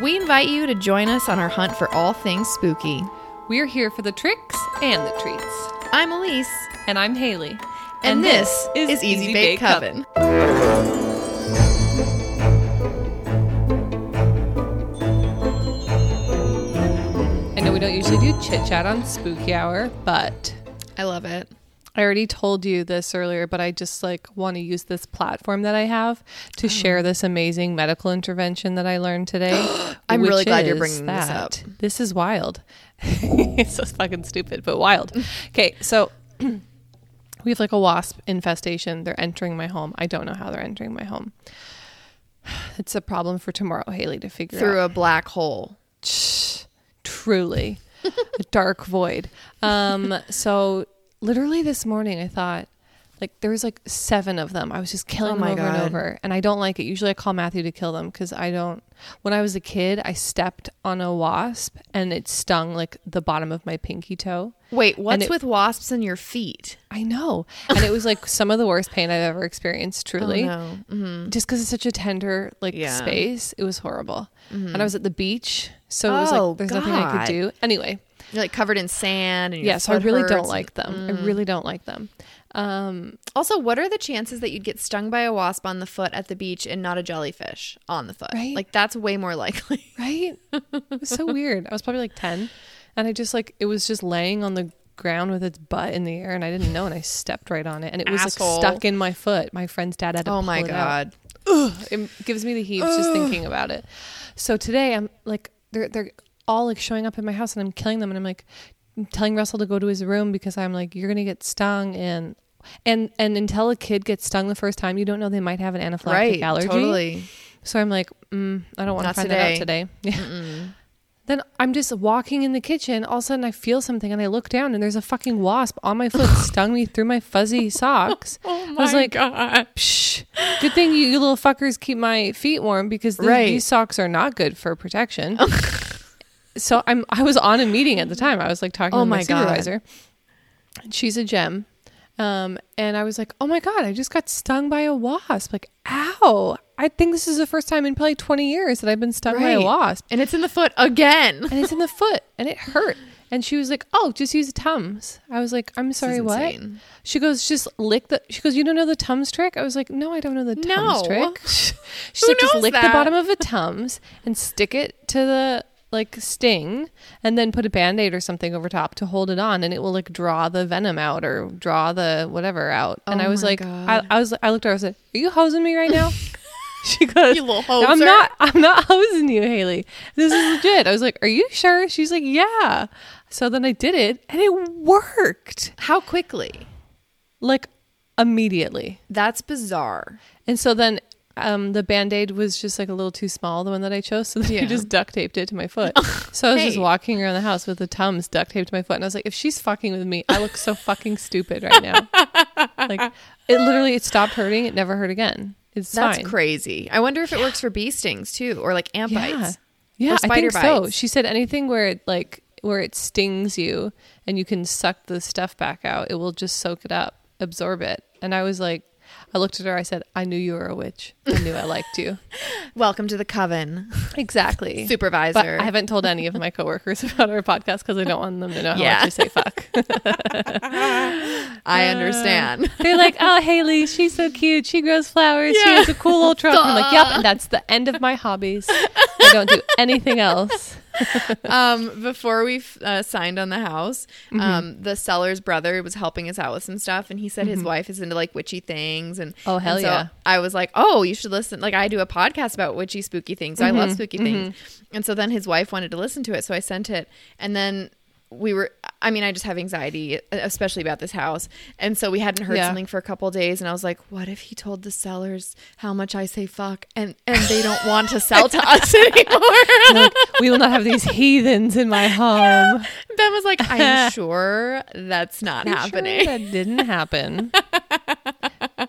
We invite you to join us on our hunt for all things spooky. We're here for the tricks and the treats. I'm Elise, And I'm Haley. and, this, is Easy Bake Coven. I know we don't usually do chit chat on spooky hour, but I love it. I already told you this earlier, but I just like want to use this platform that I have to Oh. share this amazing medical intervention that I learned today. I'm really glad you're bringing this up. This is wild. it's so fucking stupid, but wild. Okay, so we have like a wasp infestation. They're entering my home. I don't know how they're entering my home. It's a problem for tomorrow, Haley, to figure out. Through a black hole. truly a dark void um so literally this morning i thought like there was like seven of them i was just killing Oh them my over and over and i don't like it usually i call matthew to kill them because i don't when i was a kid i stepped on a wasp and it stung like the bottom of my pinky toe Wait, what's it- with wasps in your feet? i know and it was like some of the worst pain i've ever experienced truly Oh, no. Mhm. just because it's such a tender like Yeah. Mm-hmm. space it was horrible and i was at the beach so it was Oh, like there's nothing i could do anyway You're like covered in sand and yeah so i really don't and- like them i really don't like them um Also, what are the chances that you'd get stung by a wasp on the foot at the beach and not a jellyfish on the foot? Right. Like that's way more likely. right it was so weird i was probably like 10 and i just like it was just laying on the ground with its butt in the air and i didn't know and i stepped right on it and it was Asshole. like stuck in my foot my friend's dad had to oh my pull it god. it gives me the heaves just thinking about it. So today I'm like they're they're all like showing up in my house and I'm killing them and I'm like I'm telling Russell to go to his room because I'm like you're gonna get stung and and and until a kid gets stung the first time you don't know they might have an anaphylactic Right. allergy. Totally. So I'm like mm, I don't want to find that out today. Yeah. Then I'm just walking in the kitchen. All of a sudden, I feel something, and I look down, and there's a fucking wasp on my foot, stung me through my fuzzy socks. Oh I was like, god. Psh, good thing you, you little fuckers keep my feet warm because th- Right. these socks are not good for protection. So I'm I was on a meeting at the time. I was like talking Oh to my, my supervisor. And she's a gem. Um, and I was like, oh my God, I just got stung by a wasp. Like, ow. I think this is the first time in probably 20 years that I've been stung by a wasp. And it's in the foot again. And it's in the foot and it hurt. And she was like, "Oh, just use Tums." I was like, "I'm sorry, what?" She goes, "Just lick the." She goes, "You don't know the Tums trick?" I was like, "No, I don't know the Tums No. trick." She's Who like, "Just lick the bottom of a Tums and stick it to the like sting, and then put a band aid or something over top to hold it on, and it will like draw the venom out or draw the whatever out." and Oh I was like, I, I was, I looked at her, I was like, "Are you hosing me right now?" she goes, You little hoser. I'm not. I'm not hosing you, Haley. This is legit. I was like, "Are you sure?" She's like, "Yeah." So then I did it, and it worked How quickly? like immediately. That's bizarre. And so then um, the band aid was just like a little too small, the one that I chose. So then Yeah. just duct taped it to my foot. So I was just walking around the house with the Tums duct taped to my foot. And I was like, if she's fucking with me, I look so fucking stupid right now. like it literally, it stopped hurting. It never hurt again. It's That's fine. crazy. I wonder if it works for bee stings too, or like ant Yeah. bites. Yeah, I spider think so. She said anything where it like where it stings you and you can suck the stuff back out, it will just soak it up, absorb it. And I was like, I looked at her. I said, I knew you were a witch. I knew I liked you. Welcome to the coven, Exactly. supervisor. But I haven't told any of my coworkers about our podcast because I don't want them to know how Yeah. much I say fuck. I understand. Uh, they're like, oh, Haley, she's so cute. She grows flowers. She has a cool old truck. I'm like, yep. And that's the end of my hobbies. I don't do anything else. um, before we uh, signed on the house, Mm-hmm. um, the seller's brother was helping us out with some stuff, and he said his wife is into like witchy things, and Mm-hmm. Oh, hell and so yeah. I was like, oh, you should listen. Like I do a podcast about witchy, spooky things. I Mm-hmm. love spooky things, and so then his wife wanted to listen to it, so I sent it, and then. We were, I mean, I just have anxiety, especially about this house. And so we hadn't heard Yeah. something for a couple of days. And I was like, what if he told the sellers how much I say fuck and, and they don't want to sell to us anymore? Like, we will not have these heathens in my home. Ben was like, I'm sure that's not you happening. Sure that didn't happen.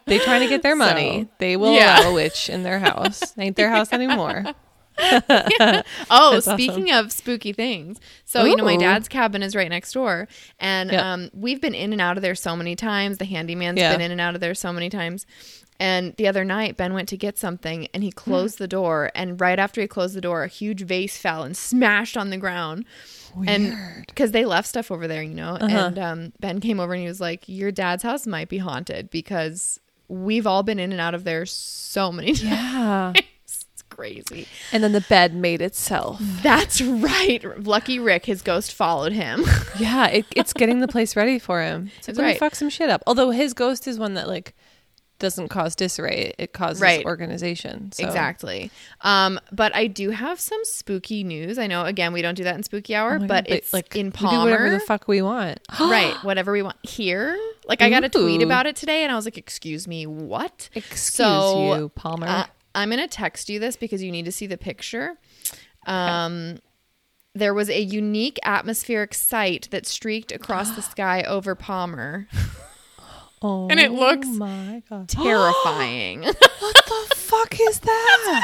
they trying to get their money. So, they will yeah. allow a witch in their house. Ain't their house anymore. Oh, That's speaking of spooky things. So, you know, my dad's cabin is right next door. And Yep. um, we've been in and out of there so many times. The handyman's Yeah. been in and out of there so many times. And the other night, Ben went to get something and he closed the door. And right after he closed the door, a huge vase fell and smashed on the ground. And because they left stuff over there, you know. And um, Ben came over and he was like, Your dad's house might be haunted because we've all been in and out of there so many times. Yeah. Crazy. and then the bed made itself. That's right. Lucky Rick, his ghost followed him. Yeah, it, it's getting the place ready for him. It's like, let me fuck some shit up. Although his ghost is one that like doesn't cause disarray; it causes Right. organization. So. Exactly. Um, but I do have some spooky news. I know, again, we don't do that in spooky hour, Oh my but God, it's like in we Palmer. do whatever the fuck we want. right. Whatever we want here. Like I got a tweet about it today and I was like, excuse me, what? Excuse So, you, Palmer. Uh, I'm going to text you this because you need to see the picture. Um, There was a unique atmospheric sight that streaked across the sky over Palmer. oh, and it looks my god, Terrifying. what the fuck is that?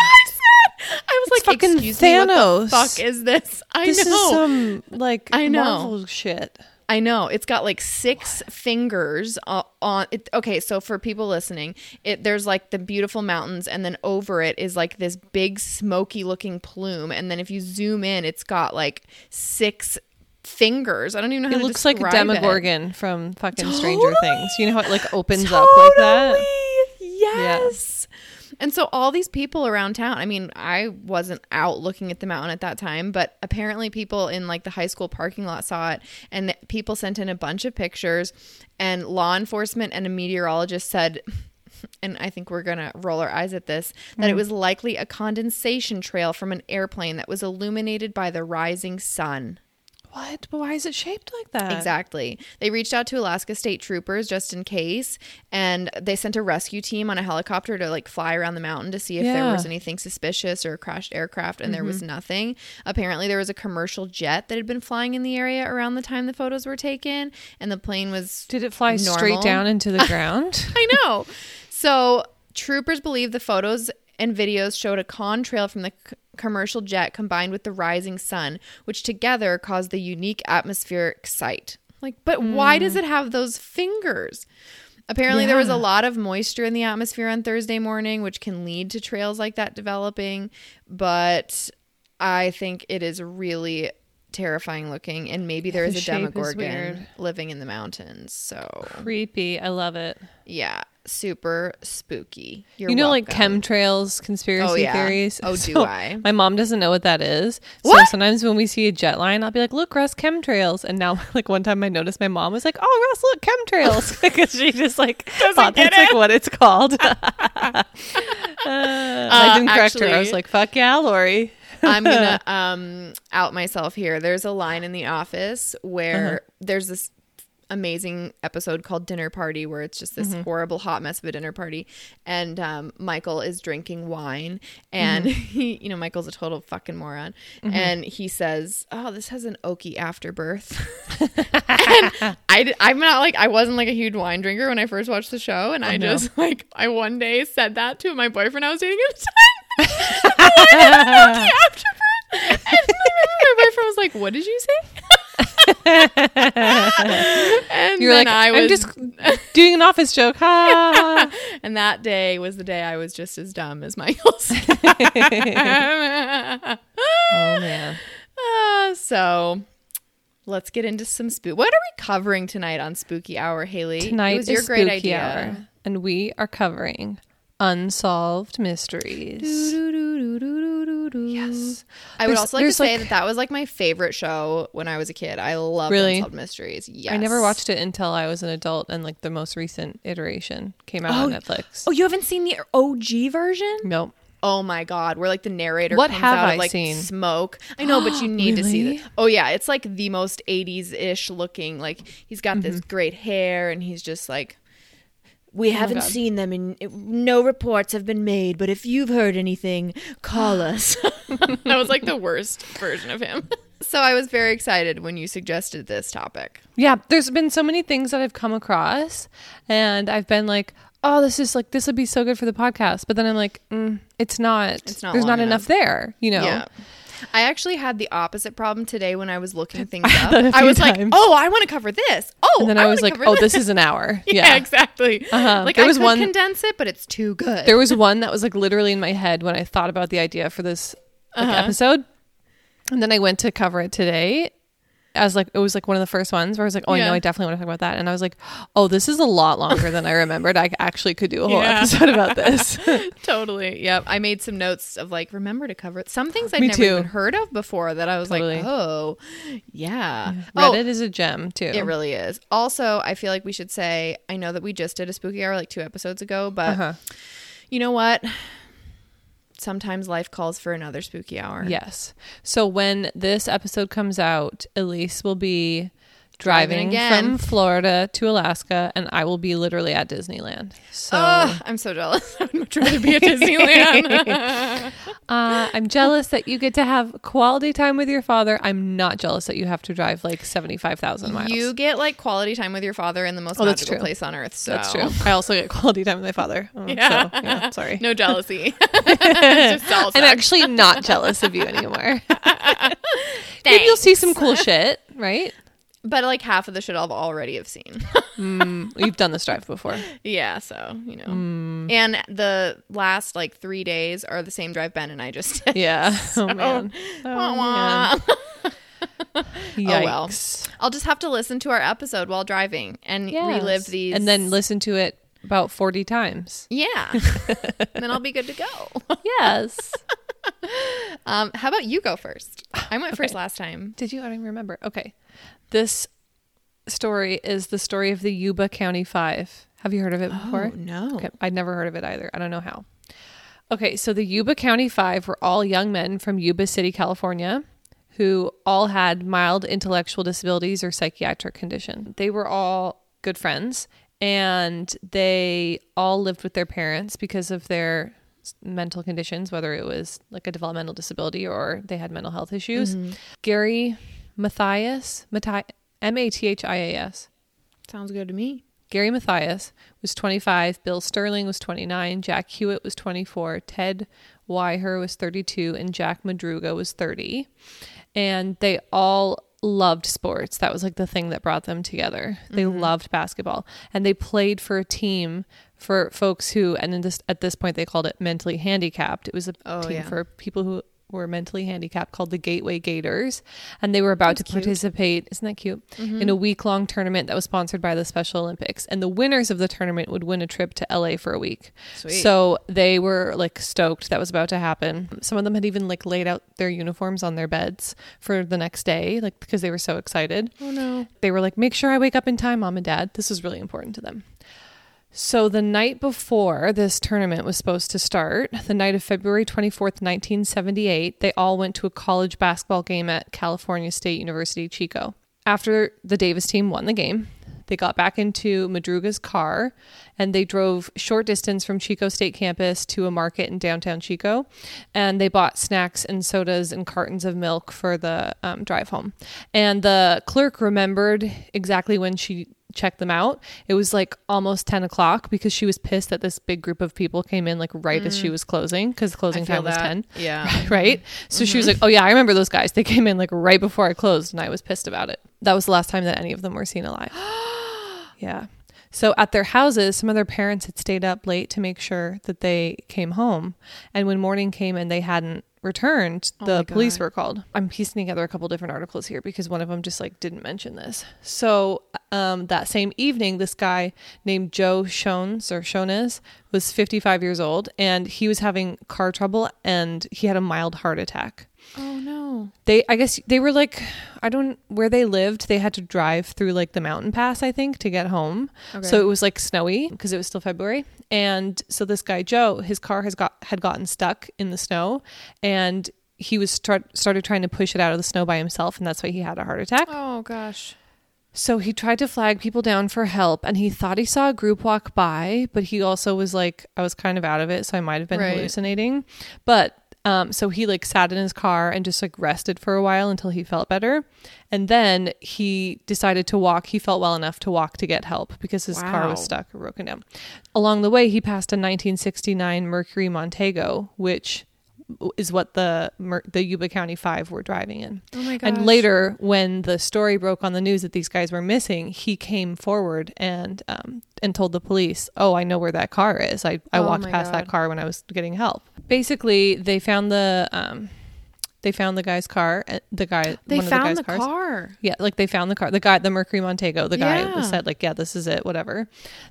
I was It's like, fucking excuse me, what the fuck is this? I this know. is some like I know. Marvel shit. I know it's got like six fingers uh, on it. Okay, so for people listening, it there's like the beautiful mountains, and then over it is like this big smoky looking plume, and then if you zoom in, it's got like six fingers. I don't even know how It to looks like a describe it. Demogorgon from fucking Stranger Things. You know how it like opens up like that? Totally. Yes. And so all these people around town, I mean, I wasn't out looking at the mountain at that time, but apparently people in like the high school parking lot saw it and people sent in a bunch of pictures and law enforcement and a meteorologist said and I think we're going to roll our eyes at this that it hmm. was likely a condensation trail from an airplane that was illuminated by the rising sun. What? But why is it shaped like that? Exactly. They reached out to Alaska State Troopers just in case, and they sent a rescue team on a helicopter to like fly around the mountain to see if there was anything suspicious or a crashed aircraft, and there was Mm-hmm. nothing. Apparently, there was a commercial jet that had been flying in the area around the time the photos were taken, and the plane was. Did it fly Normal. straight down into the ground? I know. So troopers believe the photos and videos showed a contrail from the commercial jet combined with the rising sun, which together caused the unique atmospheric sight. Like, but why does hmm. it have those fingers? Apparently, there was a lot of moisture in the atmosphere on Thursday morning, which can lead to trails like that developing. But I think it is really terrifying looking, and maybe there is the a shape is living in the mountains. So Creepy. I love it. yeah, super spooky. You're you know, like chemtrails conspiracy Oh, yeah. theories. Oh, do I? My mom doesn't know what that is. So What? sometimes when we see a jet line, I'll be like, "Look, Russ, chemtrails." And now, like one time, I noticed my mom was like, "Oh, Russ, look, chemtrails," because she just like thought get that's like it. what it's called. uh, I didn't correct her. I was like, "Fuck yeah, Lori." I'm gonna um out myself here. There's a line in the office where Uh-huh. there's this amazing episode called Dinner Party where it's just this Mm-hmm. horrible hot mess of a dinner party. And um, Michael is drinking wine and Mm-hmm. he you know Michael's a total fucking moron. And he says oh this has an oaky afterbirth. And I I'm not like I wasn't like a huge wine drinker when I first watched the show and I no. just like I one day said that to my boyfriend I was dating at the time. Oaky afterbirth. And my boyfriend was like what did you say and You're then like, I "I'm was just doing an office joke." Ha. and that day was the day I was just as dumb as Michael's. oh man. Uh, so let's get into some spook. What are we covering tonight on Spooky Hour, Haley? Tonight it was your great spooky idea. hour, and we are covering unsolved mysteries. Yes. I would There's- also like to there's, say like- that that was like my favorite show when I was a kid. I loved Really? Unsolved Mysteries. Yes. I never watched it until I was an adult, and like the most recent iteration came out on Oh, Netflix. Oh, you haven't seen the OG version? Nope. Oh my god, where like the narrator What comes have out I of like seen? smoke. I know, but you need to see Really? that. Oh yeah, it's like the most 80s ish looking. Like he's got this Mm-hmm. great hair and he's just like we haven't Oh seen them and no reports have been made, but if you've heard anything, call us. that was like the worst version of him. So I was very excited when you suggested this topic. Yeah, there's been so many things that I've come across, and I've been like, "Oh, this is like this would be so good for the podcast," but then I'm like, mm, "It's not. It's not There's not enough enough. there." You know. Yeah. I actually had the opposite problem today when I was looking things up. I was like, "Oh, I want to cover this." Oh, and then I, was like, "Oh, this is an hour." yeah, Yeah. exactly. Uh-huh. Like There I was one- condense it, but it's too good. There was one that was like literally in my head when I thought about the idea for this like, Uh-huh. episode, and then I went to cover it today. As like it was like one of the first ones where I was like, oh, I know, I definitely want to talk about that, and I was like, oh, this is a lot longer than I remembered. I actually could do a whole Yeah. episode about this. totally. Yep. I made some notes of like remember to cover it. Some things I'd Me never too. even heard of before that I was Totally. like, "Oh, yeah." Oh, Reddit is a gem too. It really is. Also, I feel like we should say I know that we just did a spooky hour like two episodes ago, but Uh-huh. you know what? Sometimes life calls for another spooky hour. Yes. So when this episode comes out, Elise will be Driving driving, again. from Florida to Alaska, and I will be literally at Disneyland. So Ugh, I'm so jealous. I would much rather be at Disneyland. uh, I'm jealous that you get to have quality time with your father. I'm not jealous that you have to drive like 75,000 miles. you get like quality time with your father in the most Oh, magical place on earth. So That's true. I also get quality time with my father. Oh, Yeah. So, yeah, sorry. No jealousy. I'm actually not jealous of you anymore. Maybe you'll see some cool shit, right? But like half of the shit I've already have seen. Mm, you've done this drive before. yeah, so you know. Mm. And the last like three days are the same drive Ben and I just did. Yeah. Oh, man. Wah, wah. Yikes. well. I'll just have to listen to our episode while driving and relive these. And then listen to it about 40 times. yeah, then I'll be good to go. Yes. Um, how about you go first? I went first last time. Did you? I don't even remember. Okay. This story is the story of the Yuba County Five. Have you heard of it oh, before? Oh, no. Okay. I'd never heard of it either. I don't know how. Okay. So the Yuba County Five were all young men from Yuba City, California, who all had mild intellectual disabilities or psychiatric condition. They were all good friends and they all lived with their parents because of their mental conditions, whether it was like a developmental disability or they had mental health issues. Mm-hmm. Gary Mathias, M A T H I A S. Sounds good to me. Gary Mathias was 25, Bill Sterling was 29, Jack Huett was 24, Ted Weiher was 32, and Jack Madruga was 30. And they all loved sports. That was like the thing that brought them together. They mm-hmm. loved basketball. And they played for a team for folks who and in this at this point they called it mentally handicapped. It was a Oh, team yeah. for people who were mentally handicapped called the Gateway Gators. And they were about to participate, isn't that cute? Mm-hmm. In a week long tournament that was sponsored by the Special Olympics. And the winners of the tournament would win a trip to LA for a week. Sweet. So they were like stoked that was about to happen. Some of them had even like laid out their uniforms on their beds for the next day, like because they were so excited. Oh no. They were like, make sure I wake up in time, mom and dad. This was really important to them. So the night before this tournament was supposed to start, the night of February 24th, 1978, they all went to a college basketball game at California State University, Chico. After the Davis team won the game, they got back into Madruga's car and they drove short distance from Chico State campus to a market in downtown Chico. And they bought snacks and sodas and cartons of milk for the um, drive home. And the clerk remembered exactly when she checked them out. It was like almost 10 o'clock because she was pissed that this big group of people came in like right as she mm. was closing because closing I feel time was 10 Yeah. right? So she was mm-hmm. like, "Oh yeah, I remember those guys. They came in like right before I closed, and I was pissed about it. That was the last time that any of them were seen alive." yeah. So at their houses, some of their parents had stayed up late to make sure that they came home, and when morning came and they hadn't returned, Oh the police were called. I'm piecing together a couple different articles here because one of them just like didn't mention this. So um, that same evening, this guy named Joe Schons or Schons was 55 years old, and he was having car trouble, and he had a mild heart attack. Oh no. They, I guess they were like, I don't where they lived. They had to drive through like the mountain pass, I think, to get home. Okay. So it was like snowy because it was still February. And so this guy Joe, his car has got had gotten stuck in the snow, and he was start, started trying to push it out of the snow by himself, and that's why he had a heart attack. Oh gosh. So he tried to flag people down for help and he thought he saw a group walk by, but he also was like, I was kind of out of it, so I might have been Right. hallucinating. But um, so he like sat in his car and just like rested for a while until he felt better. And then he decided to walk. He felt well enough to walk to get help because his car was stuck or broken down. Along the way, he passed a 1969 Mercury Montego, which is what the the Yuba County Five were driving in. Oh my god. And later, when the story broke on the news that these guys were missing, he came forward and um, and told the police, "Oh, I know where that car is. I, I Oh walked past that car when I was getting help." Basically, they found the um, they found the guy's car. uh, The guy they one found of the, the, cars. car. Yeah, like they found the car. The guy, the Mercury Montego, the guy Yeah. said like, "Yeah, this is it." Whatever.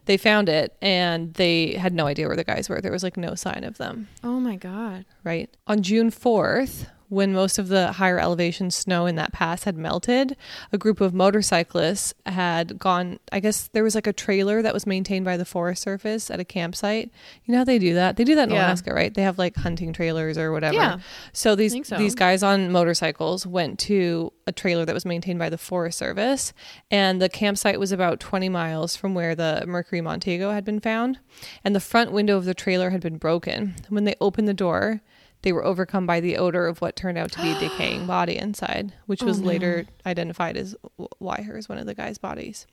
They found it, and they had no idea where the guys were. There was like no sign of them Oh my god. right? On June 4th, when most of the higher elevation snow in that pass had melted, a group of motorcyclists had gone. I guess there was like a trailer that was maintained by the Forest Service at a campsite. You know how they do that? They do that in Yeah. Alaska, right? They have like hunting trailers or whatever. Yeah. So these so. these guys on motorcycles went to a trailer that was maintained by the Forest Service, and the campsite was about 20 miles from where the Mercury Montego had been found, and the front window of the trailer had been broken. When they opened the door, they were overcome by the odor of what turned out to be a decaying body inside, which was later identified as Weiher, one of the guy's bodies.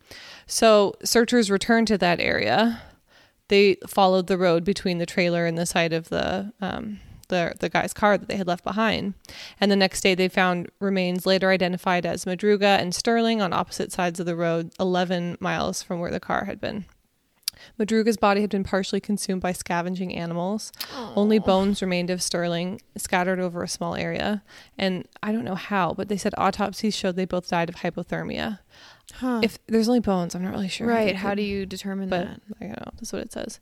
So searchers returned to that area. They followed the road between the trailer and the side of the um, the the guy's car that they had left behind. And the next day, they found remains later identified as Madruga and Sterling on opposite sides of the road, 11 miles from where the car had been. Madruga's body had been partially consumed by scavenging animals. Only bones remained of Sterling, scattered over a small area. And I don't know how, but they said autopsies showed they both died of hypothermia. Huh. If there's only bones, I'm not really sure. right. they How do you determine but that? I don't know. That's what it says.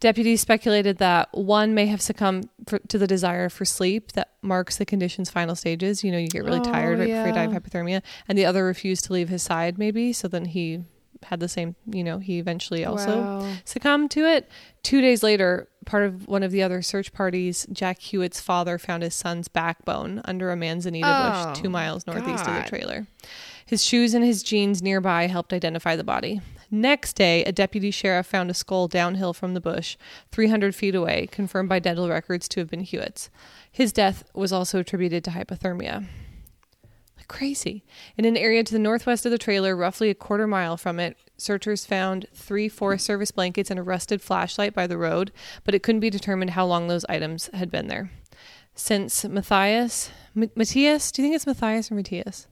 Deputies speculated that one may have succumbed for, to the desire for sleep that marks the condition's final stages. You know, you get really Oh, tired right before you die of hypothermia, and the other refused to leave his side. Maybe so. Then he had the same. You know, he eventually also Wow. succumbed to it. Two days later, part of one of the other search parties, Jack Huett's father found his son's backbone under a manzanita Oh, bush two miles northeast of the trailer. His shoes and his jeans nearby helped identify the body. Next day, a deputy sheriff found a skull downhill from the bush, 300 feet away, confirmed by dental records to have been Huett's. His death was also attributed to hypothermia. Crazy. In an area to the northwest of the trailer, roughly a quarter mile from it, searchers found three Forest Service blankets and a rusted flashlight by the road, but it couldn't be determined how long those items had been there. Since Mathias, M- Mathias, do you think it's Mathias or Mathias?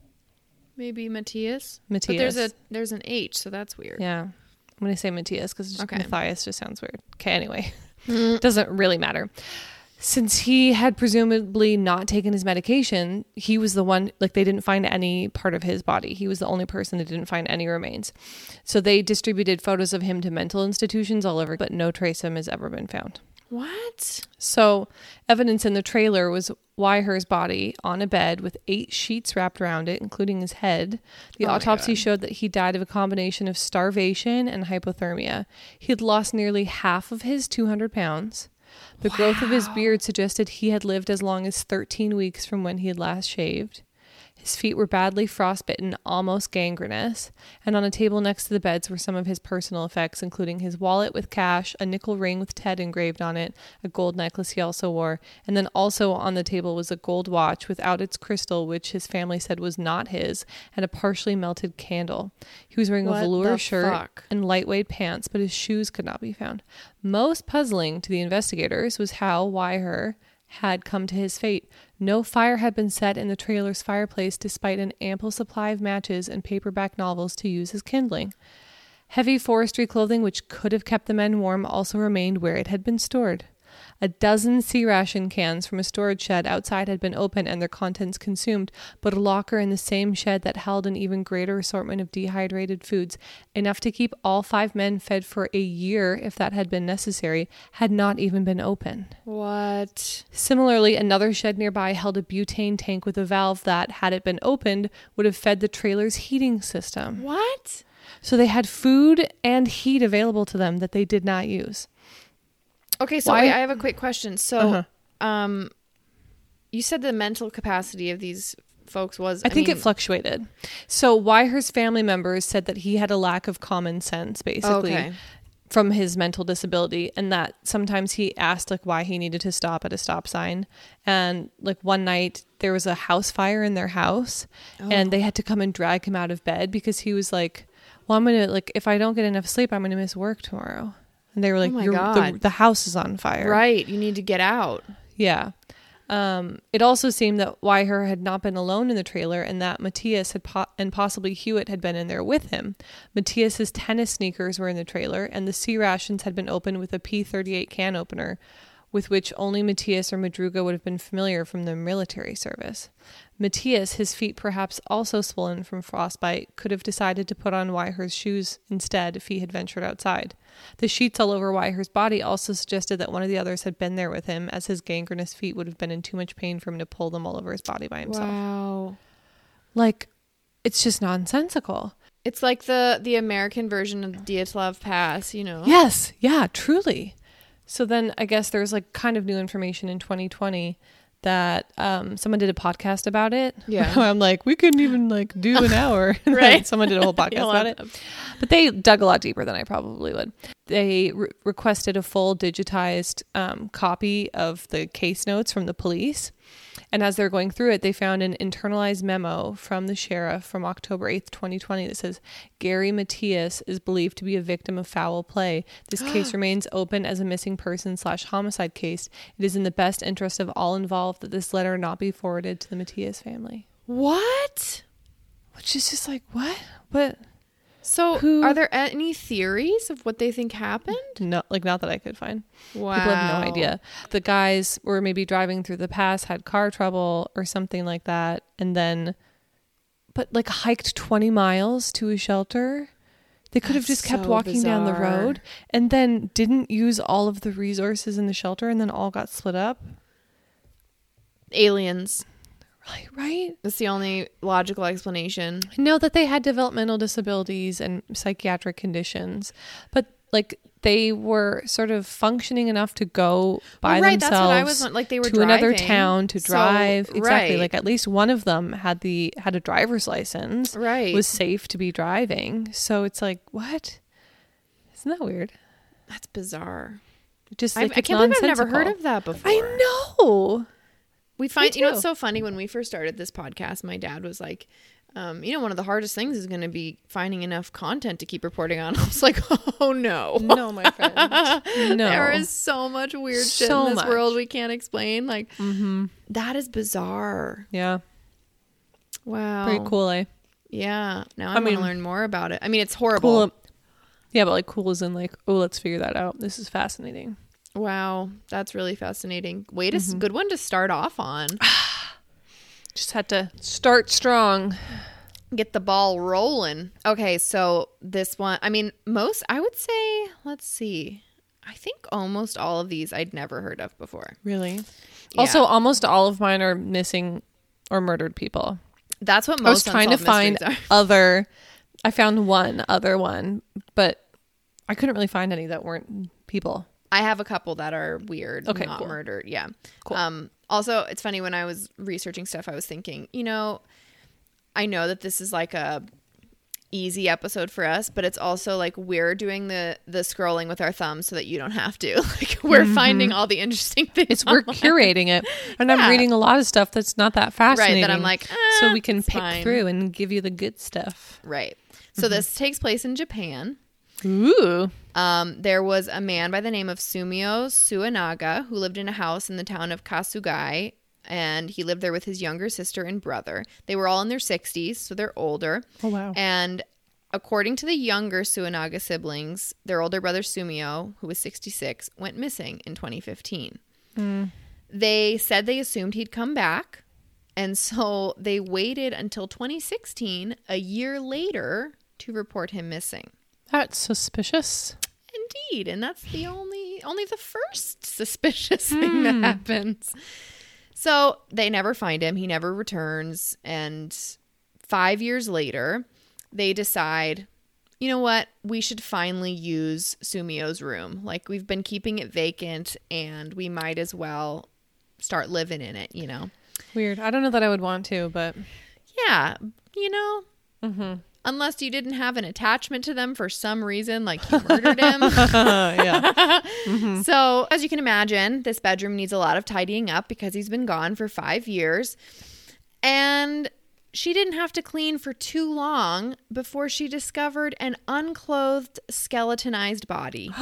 Maybe Mathias. Mathias. But there's a there's an H, so that's weird. Yeah. I'm going to say Mathias because Okay. Mathias just sounds weird. Okay, anyway. Doesn't really matter. Since he had presumably not taken his medication, he was the one, like, they didn't find any part of his body. He was the only person that didn't find any remains. So they distributed photos of him to mental institutions all over, but no trace of him has ever been found. What? So, evidence in the trailer was Weiher's body on a bed with eight sheets wrapped around it, including his head. The Oh autopsy showed that he died of a combination of starvation and hypothermia. He had lost nearly half of his 200 pounds. The growth of his beard suggested he had lived as long as 13 weeks from when he had last shaved. His feet were badly frostbitten, almost gangrenous, and on a table next to the beds were some of his personal effects, including his wallet with cash, a nickel ring with Ted engraved on it, a gold necklace he also wore, and then also on the table was a gold watch without its crystal, which his family said was not his, and a partially melted candle. He was wearing What a velour shirt fuck? and lightweight pants, but his shoes could not be found. Most puzzling to the investigators was how Weiher had come to his fate. No fire had been set in the trailer's fireplace despite an ample supply of matches and paperback novels to use as kindling. Heavy forestry clothing, which could have kept the men warm, also remained where it had been stored. A dozen C ration cans from a storage shed outside had been opened and their contents consumed, but a locker in the same shed that held an even greater assortment of dehydrated foods, enough to keep all five men fed for a year if that had been necessary, had not even been opened. What? Similarly, another shed nearby held a butane tank with a valve that, had it been opened, would have fed the trailer's heating system. What? So they had food and heat available to them that they did not use. Okay, so wait, I have a quick question. So, Uh-huh. um, you said the mental capacity of these folks was. I, think mean, it fluctuated. So Weiher's family members said that he had a lack of common sense, basically, Okay. from his mental disability, and that sometimes he asked like why he needed to stop at a stop sign, and like one night there was a house fire in their house, and they had to come and drag him out of bed because he was like, "Well, I'm gonna like if I don't get enough sleep, I'm gonna miss work tomorrow." And they were like, Oh my God. The, "The house is on fire." Right. You need to get out. Yeah. Um, it also seemed that Weiher had not been alone in the trailer and that Mathias had po- and possibly Huett had been in there with him. Mathias's tennis sneakers were in the trailer and the C rations had been opened with a P38 can opener with which only Mathias or Madruga would have been familiar from their military service. Mathias, his feet perhaps also swollen from frostbite, could have decided to put on Weiher's shoes instead if he had ventured outside. The sheets all over Weiher's body also suggested that one of the others had been there with him, as his gangrenous feet would have been in too much pain for him to pull them all over his body by himself. Wow. Like, it's just nonsensical. It's like the the American version of the Dyatlov Pass, you know. Yes, yeah, truly. So then I guess there's like kind of new information in 2020 that um, someone did a podcast about it. Yeah. I'm like, we couldn't even like do an hour. Right. someone did a whole podcast about it. But they dug a lot deeper than I probably would. They re- requested a full digitized um, copy of the case notes from the police. And as they're going through it, they found an internalized memo from the sheriff from October 8th, 2020 that says Gary Mathias is believed to be a victim of foul play. This case remains open as a missing person slash homicide case. It is in the best interest of all involved that this letter not be forwarded to the Mathias family. What? Which is just like, what? What? So, Who- are there any theories of what they think happened? No, like not that I could find. Wow. People have no idea. The guys were maybe driving through the pass, had car trouble or something like that, and then, but like hiked 20 miles to a shelter. They could have just kept so walking down the road and then didn't use all of the resources in the shelter and then all got split up. Aliens. Right, right. That's the only logical explanation. I know that they had developmental disabilities and psychiatric conditions, but like they were sort of functioning enough to go by Well, right, themselves that's what I was like. They were to another town to So, drive. exactly. right. Like at least one of them had the had a driver's license. Right. Was safe to be driving. So it's like, what? Isn't that weird? That's bizarre. Just I, like I it's can't believe I've never heard of that before. I know. We find you know it's so funny when we first started this podcast. My dad was like, um, you know, one of the hardest things is going to be finding enough content to keep reporting on. I was like, oh no, No, my friend. No. there is so much weird shit So in this much. world we can't explain. Like Mm-hmm. that is bizarre. Yeah. Wow, Pretty cool, eh? Yeah, now I, I want mean- to learn more about it. I mean, it's horrible. Cool. Yeah, but like cool is in like, oh, let's figure that out. This is fascinating. Wow, that's really fascinating. Wait, a Mm-hmm. good one to start off on. Just had to start strong. Get the ball rolling. Okay, so this one, I mean, most, I would say, let's see. I think almost all of these I'd never heard of before. Really? Yeah. Also, almost all of mine are missing or murdered people. That's what most I was trying to find other. I found one other one, but I couldn't really find any that weren't people. I have a couple that are weird, Okay, not cool. murdered. Yeah. Cool. Um, also, it's funny when I was researching stuff, I was thinking, you know, I know that this is like a easy episode for us, but it's also like we're doing the the scrolling with our thumbs so that you don't have to. Like we're finding all the interesting things. Mm-hmm. It's we're online. curating it, and Yeah. I'm reading a lot of stuff that's not that fascinating. Right, that I'm like, so eh, we can pick fine. through and give you the good stuff. Right. So Mm-hmm. this takes place in Japan. Ooh, Um, there was a man by the name of Sumio Suenaga who lived in a house in the town of Kasugai, and he lived there with his younger sister and brother. They were all in their 60s, so they're older. oh wow. And according to the younger Suenaga siblings, their older brother Sumio, who was 66, went missing in 2015. They said they assumed he'd come back, and so they waited until 2016, a year later, to report him missing. That's suspicious. Indeed, and that's the only only the first suspicious thing that happens. So they never find him. He never returns, and five years later, they decide, you know what? We should finally use Sumio's room. Like we've been keeping it vacant, and we might as well start living in it. You know? Weird. I don't know that I would want to, but Yeah, you know. Mm-hmm. Unless you didn't have an attachment to them for some reason, like you murdered him. yeah. So, as you can imagine, this bedroom needs a lot of tidying up because he's been gone for five years. And she didn't have to clean for too long before she discovered an unclothed, skeletonized body.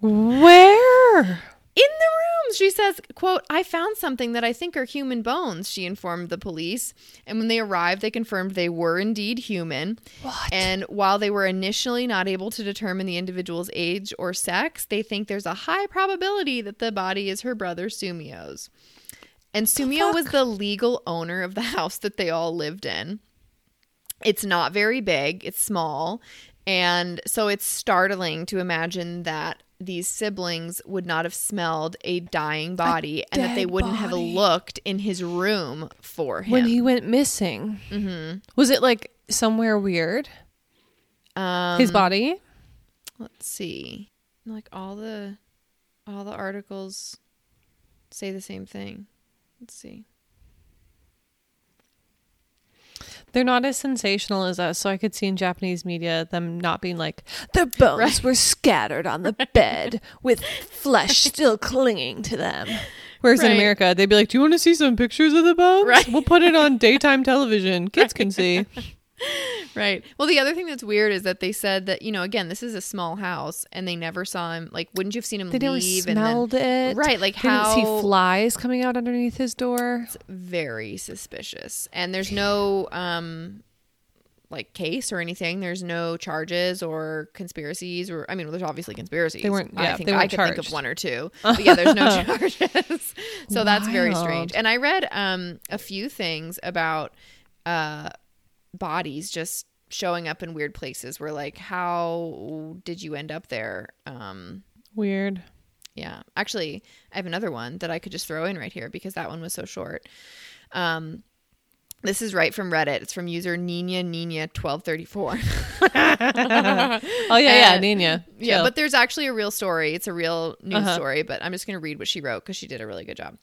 Where? In the bones, she says, quote, I found something that I think are human bones, she informed the police. And when they arrived, they confirmed they were indeed human. What? And while they were initially not able to determine the individual's age or sex, they think there's a high probability that the body is her brother Sumio's. And Sumio was the legal owner of the house that they all lived in. It's not very big, it's small. And so it's startling to imagine that these siblings would not have smelled a dying body and that they wouldn't have looked in his room for him. when he went missing, Mm-hmm. was it like somewhere weird? um, His body? let's see. Like all the all the articles say the same thing. Let's see. They're not as sensational as us, so I could see in Japanese media them not being like their bones Right. were scattered on the bed with flesh still clinging to them. Whereas in America, they'd be like, "Do you want to see some pictures of the bones? Right. We'll put it on daytime television. Kids can see." Right. Well, the other thing that's weird is that they said that you know again this is a small house and they never saw him. Like, wouldn't you have seen him They never leave? and then smelled it, right, like They how didn't see flies coming out underneath his door. very suspicious. And there's no um like case or anything. There's no charges or conspiracies or I mean, there's obviously conspiracies. They weren't- I yeah, think they I weren't could think of one or two. But yeah, there's no charges. so that's very strange. And I read um a few things about uh bodies just showing up in weird places where like how did you end up there? Um Weird. yeah. Actually, I have another one that I could just throw in right here because that one was so short. Um, this is right from Reddit. It's from user Nina Nina twelve thirty four. Oh yeah, yeah, Nina. Yeah, but there's actually a real story. It's a real news Uh-huh. story, but I'm just going to read what she wrote because she did a really good job.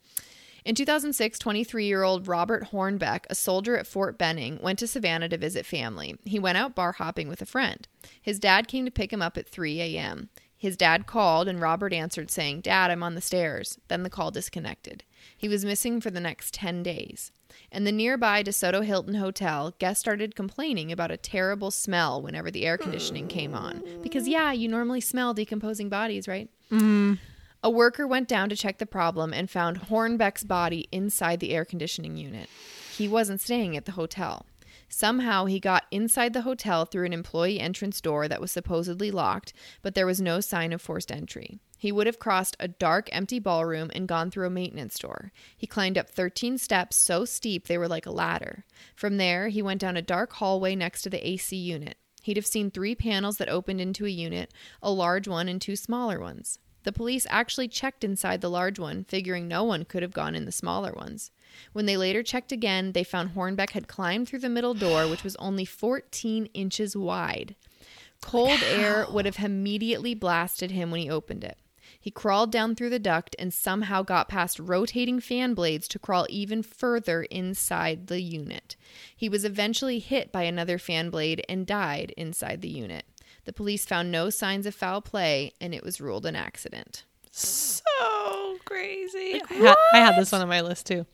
In 2006, 23 year old Robert Hornbeck, a soldier at Fort Benning, went to Savannah to visit family. He went out bar hopping with a friend. His dad came to pick him up at 3 a.m. His dad called, and Robert answered, saying, Dad, I'm on the stairs. Then the call disconnected. He was missing for the next 10 days. In the nearby DeSoto Hilton Hotel, guests started complaining about a terrible smell whenever the air conditioning came on. Because, yeah, you normally smell decomposing bodies, right? Mm-hmm. A worker went down to check the problem and found Hornbeck's body inside the air conditioning unit. He wasn't staying at the hotel. Somehow he got inside the hotel through an employee entrance door that was supposedly locked, but there was no sign of forced entry. He would have crossed a dark, empty ballroom and gone through a maintenance door. He climbed up 13 steps so steep they were like a ladder. From there, he went down a dark hallway next to the AC unit. He'd have seen three panels that opened into a unit, a large one and two smaller ones. The police actually checked inside the large one, figuring no one could have gone in the smaller ones. When they later checked again, they found Hornbeck had climbed through the middle door, which was only 14 inches wide. Cold air would have immediately blasted him when he opened it. He crawled down through the duct and somehow got past rotating fan blades to crawl even further inside the unit. He was eventually hit by another fan blade and died inside the unit. The police found no signs of foul play and it was ruled an accident. so crazy. I, had, I had this one on my list too.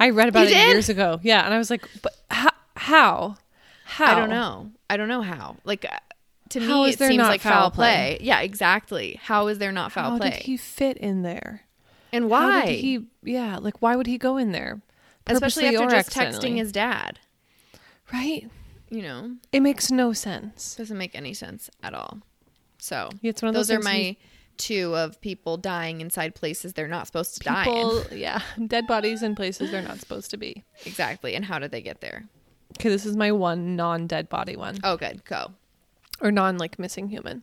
I read about You it did? years ago. Yeah, and I was like, but how? How? How? I don't know. I don't know how. Like uh, to How me, is it there seems not like foul foul play. Yeah, exactly. How is there not foul How play? did he fit in there? and How why? did he? Yeah, like why would he go in there? Especially after just texting his dad. right. You know, It makes no sense. doesn't make any sense at all. So it's one of those those are my two of people dying inside places they're not supposed to die in. Yeah, dead bodies in places they're not supposed to be. Exactly. And how did they get there? Okay, this is my one non-dead body one. Oh, good. Go. or non like missing human.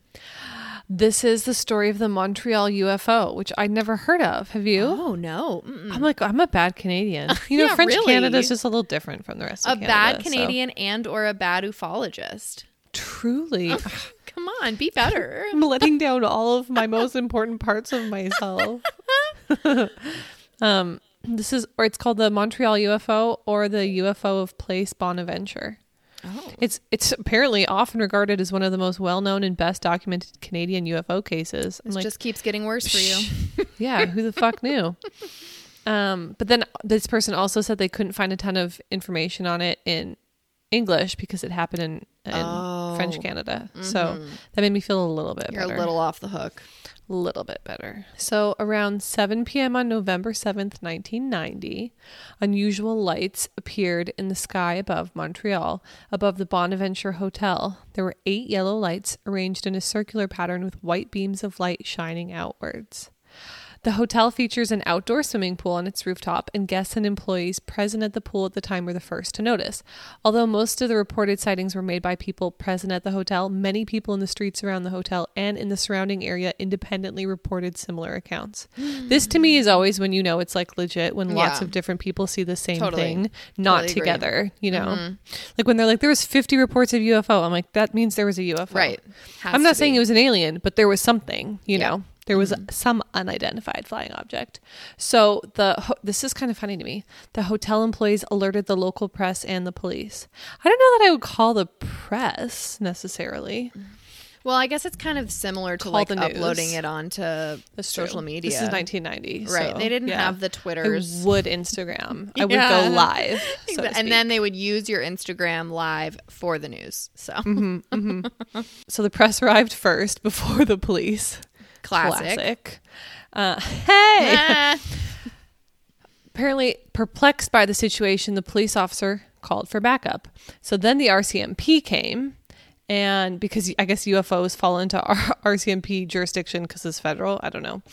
This is the story of the Montreal UFO, which I'd never heard of. Have you? Oh no. Mm-mm. I'm like, I'm a bad Canadian. You know, Yeah, French really. Canada is just a little different from the rest A of Canada. A bad so- Canadian and or a bad ufologist. Truly. Come on, be better. I'm letting down all of my most important parts of myself. um, this is, or it's called the Montreal UFO or the UFO of Place Bonaventure. Oh. It's it's apparently often regarded as one of the most well known and best documented Canadian UFO cases. It like, just keeps getting worse for you. yeah, who the fuck knew? Um, but then this person also said they couldn't find a ton of information on it in English because it happened in, in French Oh. Canada. So mm-hmm. that made me feel a little bit You're better. a little off the hook. A little bit better. So around 7 p.m. on November 7th, 1990, unusual lights appeared in the sky above Montreal, above the Bonaventure Hotel. There were eight yellow lights arranged in a circular pattern with white beams of light shining outwards. The hotel features an outdoor swimming pool on its rooftop, and guests and employees present at the pool at the time were the first to notice. Although most of the reported sightings were made by people present at the hotel, many people in the streets around the hotel and in the surrounding area independently reported similar accounts. Hmm. this to me is always when you know it's like legit, when lots Yeah. of different people see the same Totally. thing, not Totally agree. together, you know? Mm-hmm. Like when they're like, there was 50 reports of UFO. I'm like, that means there was a UFO. Right. Has I'm not saying be. it was an alien, but there was something, you Yeah. know. There was some unidentified flying object. So the ho- this is kind of funny to me. The hotel employees alerted the local press and the police. I don't know that I would call the press necessarily. Well, I guess it's kind of similar to Call like uploading it onto That's social true. media. This is 1990, Right. so, they didn't yeah. have the I Twitters. would Instagram. I would go live, so to and then they would use your Instagram live for the news. So Mm-hmm. so the press arrived first before the police. Classic. Classic. Uh, hey. Ah. Apparently, perplexed by the situation, the police officer called for backup. So then the RCMP came, and because I guess UFOs fall into our RCMP jurisdiction because it's federal, I don't know.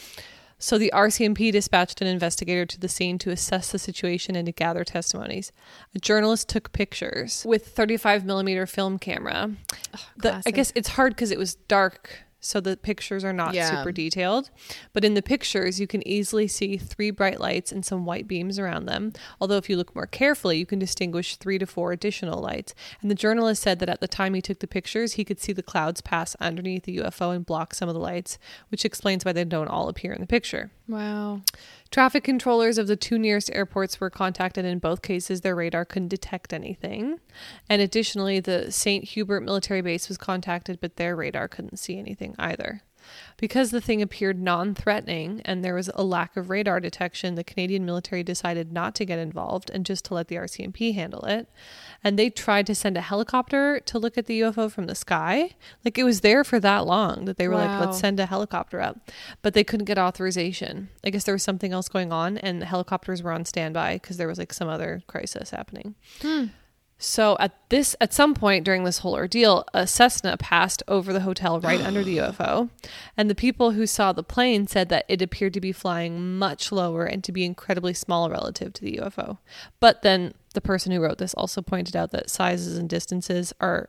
So the RCMP dispatched an investigator to the scene to assess the situation and to gather testimonies. A journalist took pictures with 35 millimeter film camera. The, I guess it's hard because it was dark, so the pictures are not Yeah. super detailed. But in the pictures, you can easily see three bright lights and some white beams around them. Although, if you look more carefully, you can distinguish three to four additional lights. And the journalist said that at the time he took the pictures, he could see the clouds pass underneath the UFO and block some of the lights, which explains why they don't all appear in the picture. Wow. Traffic controllers of the two nearest airports were contacted. In both cases, their radar couldn't detect anything. And additionally, the St. Hubert military base was contacted, but their radar couldn't see anything either. Because the thing appeared non threatening and there was a lack of radar detection, the Canadian military decided not to get involved and just to let the RCMP handle it. And they tried to send a helicopter to look at the UFO from the sky. Like it was there for that long that they were like, let's send a helicopter up. But they couldn't get authorization. I guess there was something else going on and the helicopters were on standby because there was like some other crisis happening. Hmm. So at this at some point during this whole ordeal, a Cessna passed over the hotel right under the UFO, and the people who saw the plane said that it appeared to be flying much lower and to be incredibly small relative to the UFO. But then the person who wrote this also pointed out that sizes and distances are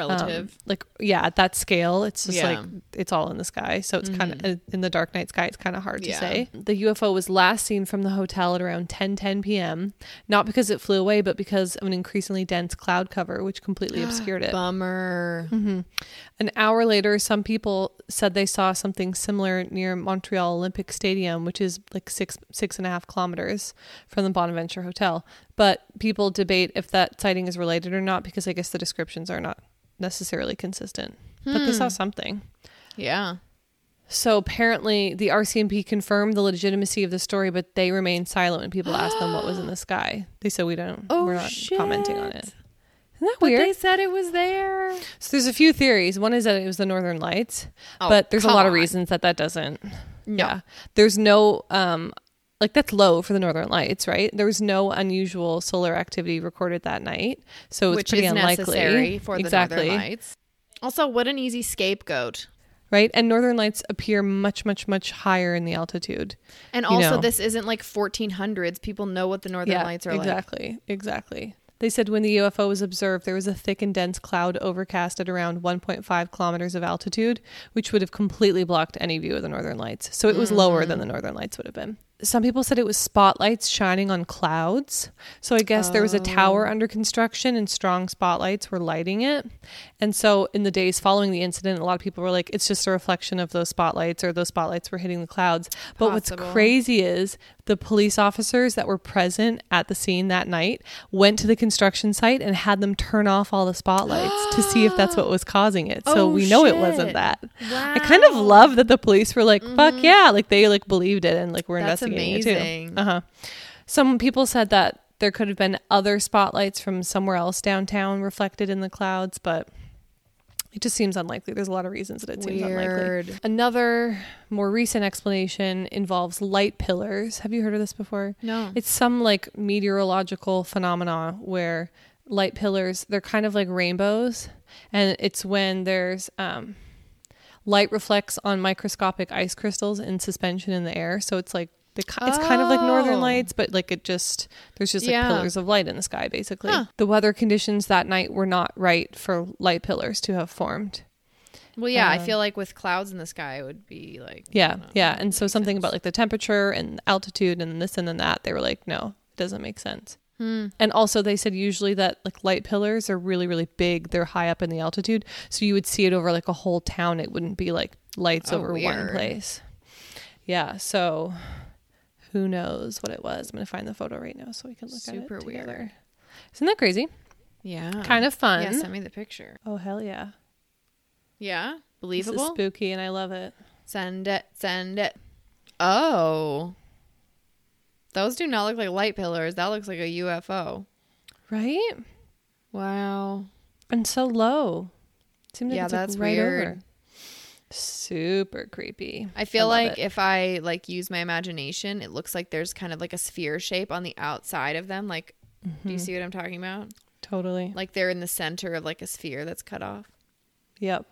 um, Relative. like yeah, at that scale, it's just Yeah. like it's all in the sky. So it's kind of in the dark night sky. It's kind of hard Yeah. to say. The UFO was last seen from the hotel at around 10 10 p.m. Not because it flew away, but because of an increasingly dense cloud cover, which completely obscured it. Bummer. An hour later, some people said they saw something similar near Montreal Olympic Stadium, which is like six six and a half kilometers from the Bonaventure Hotel. But people debate if that sighting is related or not because I guess the descriptions are not necessarily consistent. But they saw something. Yeah. So apparently, the RCMP confirmed the legitimacy of the story, but they remained silent when people asked them what was in the sky. They said, "We don't. Oh, we're not commenting on it." Isn't that But weird? they said it was there. So there's a few theories. One is that it was the Northern Lights, Oh, but there's a lot of reasons that that doesn't. No. Yeah, there's no um, like that's low for the Northern Lights, right? There was no unusual solar activity recorded that night, so it's which pretty unlikely. necessary for the exactly Northern Lights. Also, what an easy scapegoat. right. And Northern Lights appear much, much, much higher in the altitude. And also, know. this isn't like 1400s. People know what the Northern Lights are like. exactly, exactly. They said when the UFO was observed, there was a thick and dense cloud overcast at around 1.5 kilometers of altitude, which would have completely blocked any view of the northern lights. So it was lower mm-hmm. than the northern lights would have been. Some people said it was spotlights shining on clouds. So I guess there was a tower oh. under construction and strong spotlights were lighting it. And so in the days following the incident, a lot of people were like, it's just a reflection of those spotlights or those spotlights were hitting the clouds. But Possible. what's crazy is the police officers that were present at the scene that night went to the construction site and had them turn off all the spotlights to see if that's what was causing it. So Oh, we know it wasn't shit. that. I kind of love that the police were like, "Fuck mm-hmm. yeah!" Like they like believed it and like we're That's investigating amazing. too. Uh huh. Some people said that there could have been other spotlights from somewhere else downtown reflected in the clouds, but it just seems unlikely. There's a lot of reasons that it seems unlikely. Another more recent explanation involves light pillars. Have you heard of this before? No. It's some like meteorological phenomena where light pillars, they're kind of like rainbows. And it's when there's um, light reflects on microscopic ice crystals in suspension in the air. So it's like, it's kind of like northern Oh. lights, but like it just, there's just like Yeah. pillars of light in the sky, basically. Huh. The weather conditions that night were not right for light pillars to have formed. Well, yeah, I Uh, feel like with clouds in the sky, it would be like Yeah, know, yeah. And so something sense. about like the temperature and altitude and this and then that, they were like, no, it doesn't make sense. Hmm. And also they said usually that like light pillars are really, really big. They're high up in the altitude. So you would see it over like a whole town. It wouldn't be like lights Oh, over one place. Yeah. So who knows what it was? I'm gonna find the photo right now so we can look Super at it weird. together. Isn't that crazy? yeah, Kind of fun. Yeah, send me the picture. oh hell yeah. Yeah, This is believable. spooky and I love it. Send it. Send it. Oh, those do not look like light pillars. That looks like a UFO. Right? Wow. And so low. Seems like Yeah, like, that's right weird. over. Super creepy. I feel love like it. if I like use my imagination, it looks like there's kind of like a sphere shape on the outside of them. Like, do Mm-hmm. you see what I'm talking about? totally. Like they're in the center of like a sphere that's cut off, Yep.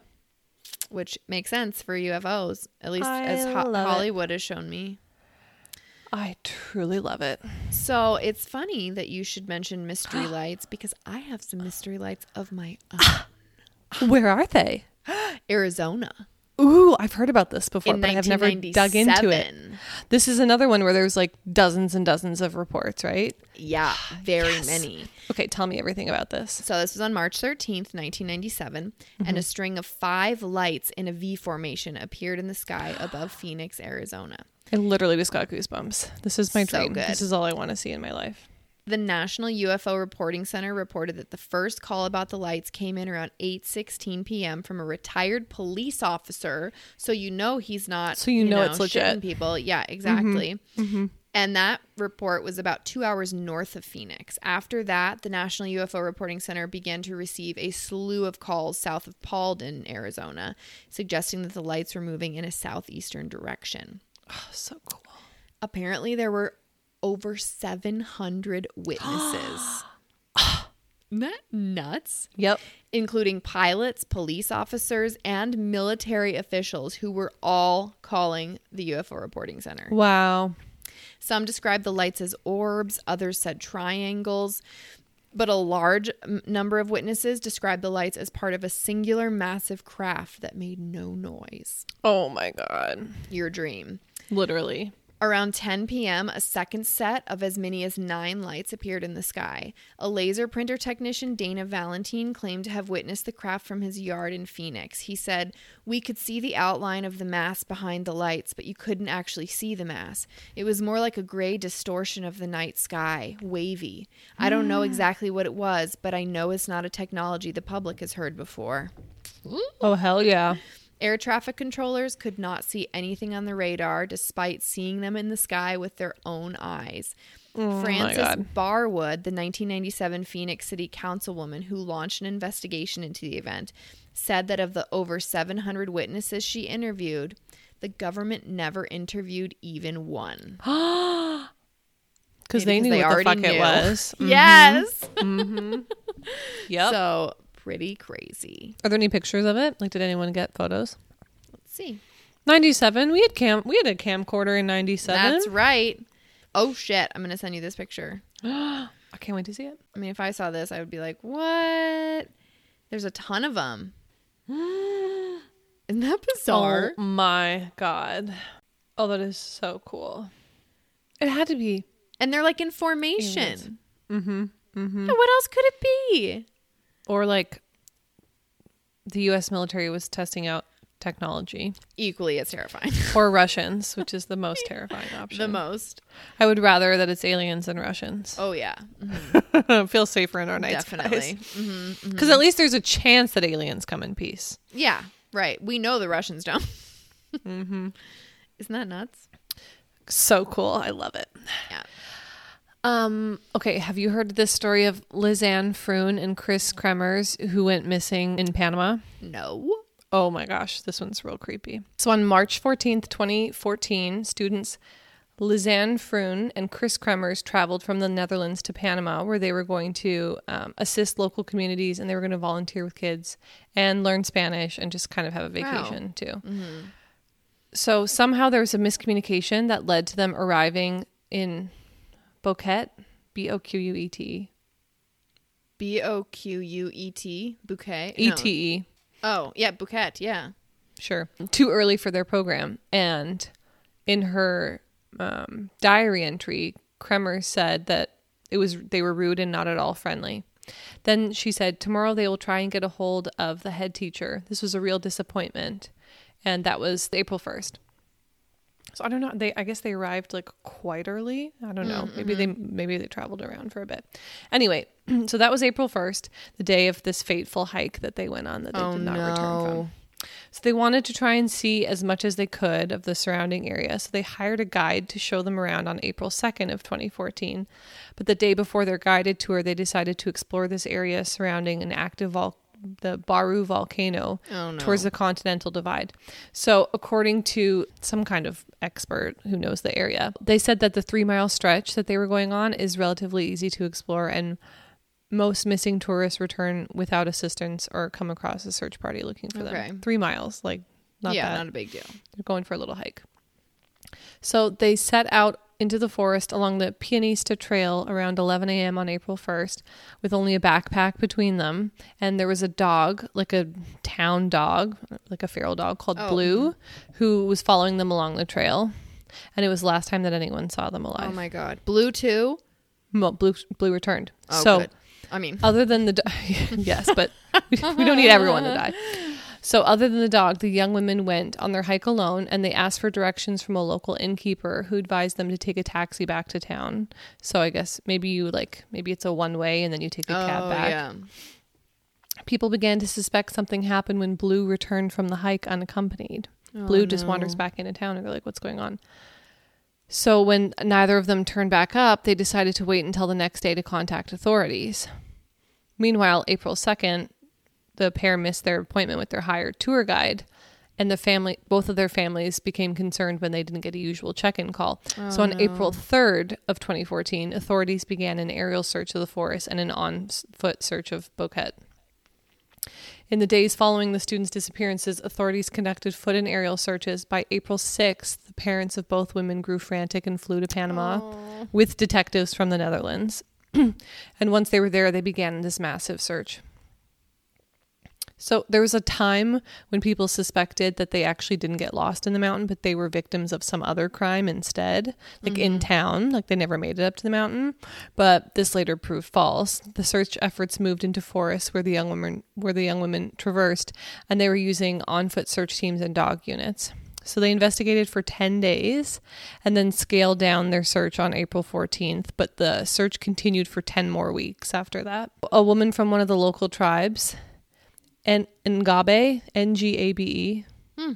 which makes sense for UFOs, at least I as Ho- love it. Hollywood has shown me. I truly love it. So it's funny that you should mention mystery lights because I have some mystery lights of my own. Where are they? Arizona Ooh, I've heard about this before, in but I have never dug into it. This is another one where there's like dozens and dozens of reports, right? Yeah, very Yes. many. Okay, tell me everything about this. So this was on March 13th, 1997, and a mm-hmm. string of five lights in a V formation appeared in the sky above Phoenix, Arizona. I literally just got goosebumps. This is my So dream. good. This is all I want to see in my life. The National UFO Reporting Center reported that the first call about the lights came in around 8:16 p.m. from a retired police officer, so you know he's not So you know it's shitting legit. Mm-hmm. people. Yeah, exactly. And that report was about 2 hours north of Phoenix. After that, the National UFO Reporting Center began to receive a slew of calls south of Paulden, Arizona, suggesting that the lights were moving in a southeastern direction. Oh, so cool. Apparently, there were over 700 witnesses. Isn't that nuts? Yep. Including pilots, police officers, and military officials who were all calling the UFO reporting center. Wow. Some described the lights as orbs, others said triangles, but a large number of witnesses described the lights as part of a singular massive craft that made no noise. Oh my god. Your dream. Literally. Around 10 p.m., a second set of as many as nine lights appeared in the sky. A laser printer technician, Dana Valentine, claimed to have witnessed the craft from his yard in Phoenix. He said, We could see the outline of the mass behind the lights, but you couldn't actually see the mass. It was more like a gray distortion of the night sky, wavy. I don't know mm. exactly what it was, but I know it's not a technology the public has heard before. Oh hell yeah. Air traffic controllers could not see anything on the radar despite seeing them in the sky with their own eyes. Oh Frances Barwood, the 1997 Phoenix City Councilwoman who launched an investigation into the event, said that of the over 700 witnesses she interviewed, the government never interviewed even one. Because they knew what the fuck it knew. was. Mm-hmm. Yes. Mm-hmm. Yep. So pretty crazy. Are there any pictures of it? Like, did anyone get photos? Let's see. Ninety-seven. We had cam. We had a camcorder in ninety-seven. That's right. Oh shit! I'm gonna send you this picture. I can't wait to see it. I mean, if I saw this, I would be like, "What?" There's a ton of them. Isn't that bizarre? Oh my god. Oh, that is so cool. It had to be. And they're like in formation. Mm-hmm. Mm-hmm. Yeah, what else could it be? Or like, the U.S. military was testing out technology, Equally as terrifying. or Russians, which is the most terrifying option. the most. I would rather that it's aliens than Russians. Oh yeah, mm-hmm. Feel safer in our night definitely. Because mm-hmm, mm-hmm. at least there's a chance that aliens come in peace. Yeah, right. We know the Russians don't. Mm-hmm. Isn't that nuts? So cool. I love it. Yeah. Um, okay, have you heard this story of Lisanne Froon and Kris Kremers who went missing in Panama? No. Oh my gosh, this one's real creepy. So on March 14th, 2014, students Lisanne Froon and Kris Kremers traveled from the Netherlands to Panama, where they were going to um, assist local communities and they were going to volunteer with kids and learn Spanish and just kind of have a vacation too. So somehow there was a miscommunication that led to them arriving in Boquete, B O Q U E T B O Q U E T bouquet. E. T E. Oh yeah, bouquet. Yeah. Sure. Too early for their program. And in her um, diary entry, Kremer said that it was they were rude and not at all friendly. Then she said, Tomorrow they will try and get a hold of the head teacher. This was a real disappointment. And that was April 1st. So I don't know. They I guess they arrived like quite early. I don't know. Mm-hmm. Maybe they maybe they traveled around for a bit. Anyway, so that was April 1st, the day of this fateful hike that they went on that they Oh, did not return from. So they wanted to try and see as much as they could of the surrounding area. So they hired a guide to show them around on April 2nd of 2014. But the day before their guided tour, they decided to explore this area surrounding an active vol- the Baru volcano Oh, no. towards the continental divide. So according to some kind of expert who knows the area, they said that the 3-mile stretch that they were going on is relatively easy to explore and most missing tourists return without assistance or come across a search party looking for Okay. them. Three miles, like not yeah, bad. not a big deal. They're going for a little hike. So they set out into the forest along the Pianista Trail around 11 a.m. on April 1st with only a backpack between them. And there was a dog, like a town dog, like a feral dog called Oh. Blue, mm-hmm. who was following them along the trail. And it was the last time that anyone saw them oh alive. Oh my god. Blue too. Mo- Blue, Blue returned. Oh, so good. I mean, other than the do- yes, but we don't need everyone to die. So other than the dog, the young women went on their hike alone and they asked for directions from a local innkeeper who advised them to take a taxi back to town. So I guess maybe you like maybe it's a one way and then you take a cab oh back. yeah. People began to suspect something happened when Blue returned from the hike unaccompanied. Oh, Blue just wanders back into town and they're like, what's going on? So when neither of them turned back up, they decided to wait until the next day to contact authorities. Meanwhile, April 2nd, the pair missed their appointment with their hired tour guide, and the family both of their families became concerned when they didn't get a usual check-in call. so on oh, April 3rd of 2014, authorities began an aerial search of the forest and an on-foot search of Boquete. In the days following the students' disappearances, authorities conducted foot and aerial searches. By April 6th, the parents of both women grew frantic and flew to Panama oh. with detectives from the Netherlands. and once they were there, they began this massive search. So there was a time when people suspected that they actually didn't get lost in the mountain, but they were victims of some other crime instead, like in mm-hmm. town, like they never made it up to the mountain. But this later proved false. The search efforts moved into forests where the young women where the young women traversed, and they were using on-foot search teams and dog units. So they investigated for 10 days and then scaled down their search on April 14th, but the search continued for 10 more weeks after that. A woman from one of the local tribes, and Ngabe, N G A B E. Hmm.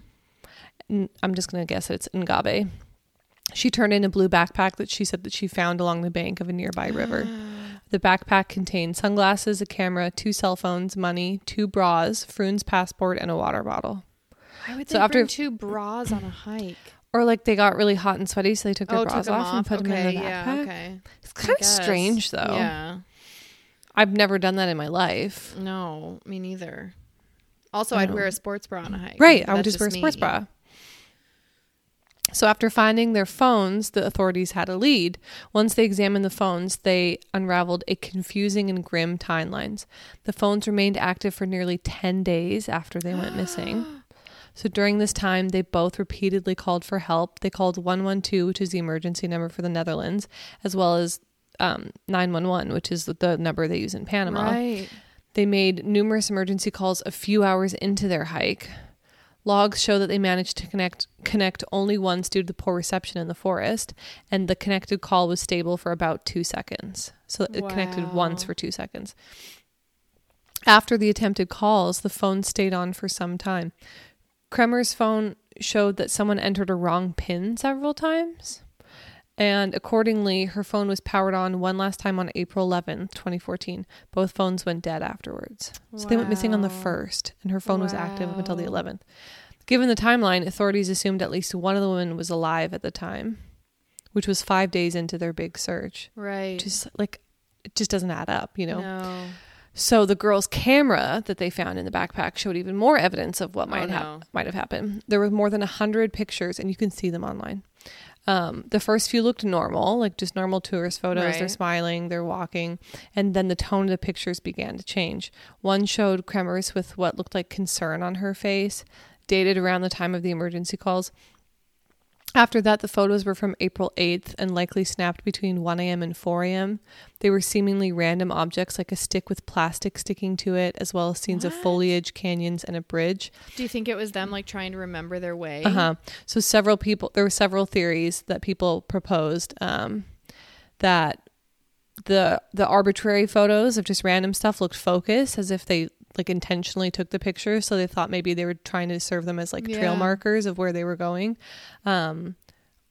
N- I'm just going to guess that it's Ngabe. She turned in a blue backpack that she said that she found along the bank of a nearby river. The backpack contained sunglasses, a camera, two cell phones, money, two bras, Froon's passport, and a water bottle. Why would So after- bring two bras on a hike? Or like they got really hot and sweaty, so they took their oh, bras took them off, and put okay, them in the yeah, backpack. okay. It's I kind of guess. strange, though. Yeah. I've never done that in my life. No, me neither. Also, I'd wear a sports bra on a hike. Right. I would just wear a me. sports bra. So after finding their phones, the authorities had a lead. Once they examined the phones, they unraveled a confusing and grim timelines. The phones remained active for nearly 10 days after they went missing. So during this time, they both repeatedly called for help. They called 112, which is the emergency number for the Netherlands, as well as um, 911, which is the number they use in Panama. Right. They made numerous emergency calls a few hours into their hike. Logs show that they managed to connect connect only once due to the poor reception in the forest, and the connected call was stable for about two seconds. So it connected once for two seconds. After the attempted calls, the phone stayed on for some time. Kremer's phone showed that someone entered a wrong pin several times. And accordingly, her phone was powered on one last time on April 11th, 2014. Both phones went dead afterwards. So they went missing on the 1st, and her phone was active up until the 11th. Given the timeline, authorities assumed at least one of the women was alive at the time, which was five days into their big search. Right. Just like, it just doesn't add up, you know? No. So the girl's camera that they found in the backpack showed even more evidence of what Oh, might have no. might have happened. There were more than a hundred pictures, and you can see them online. Um, the first few looked normal, like just normal tourist photos. They're smiling, they're walking, and then the tone of the pictures began to change. One showed Kremers with what looked like concern on her face, dated around the time of the emergency calls. After that, the photos were from April 8th and likely snapped between 1 a.m. and 4 a.m. They were seemingly random objects like a stick with plastic sticking to it, as well as scenes of foliage, canyons, and a bridge. Do you think it was them like trying to remember their way? Uh huh. So several people, there were several theories that people proposed um, that the the arbitrary photos of just random stuff looked focused, as if they like intentionally took the pictures. So they thought maybe they were trying to serve them as like trail markers of where they were going. Um,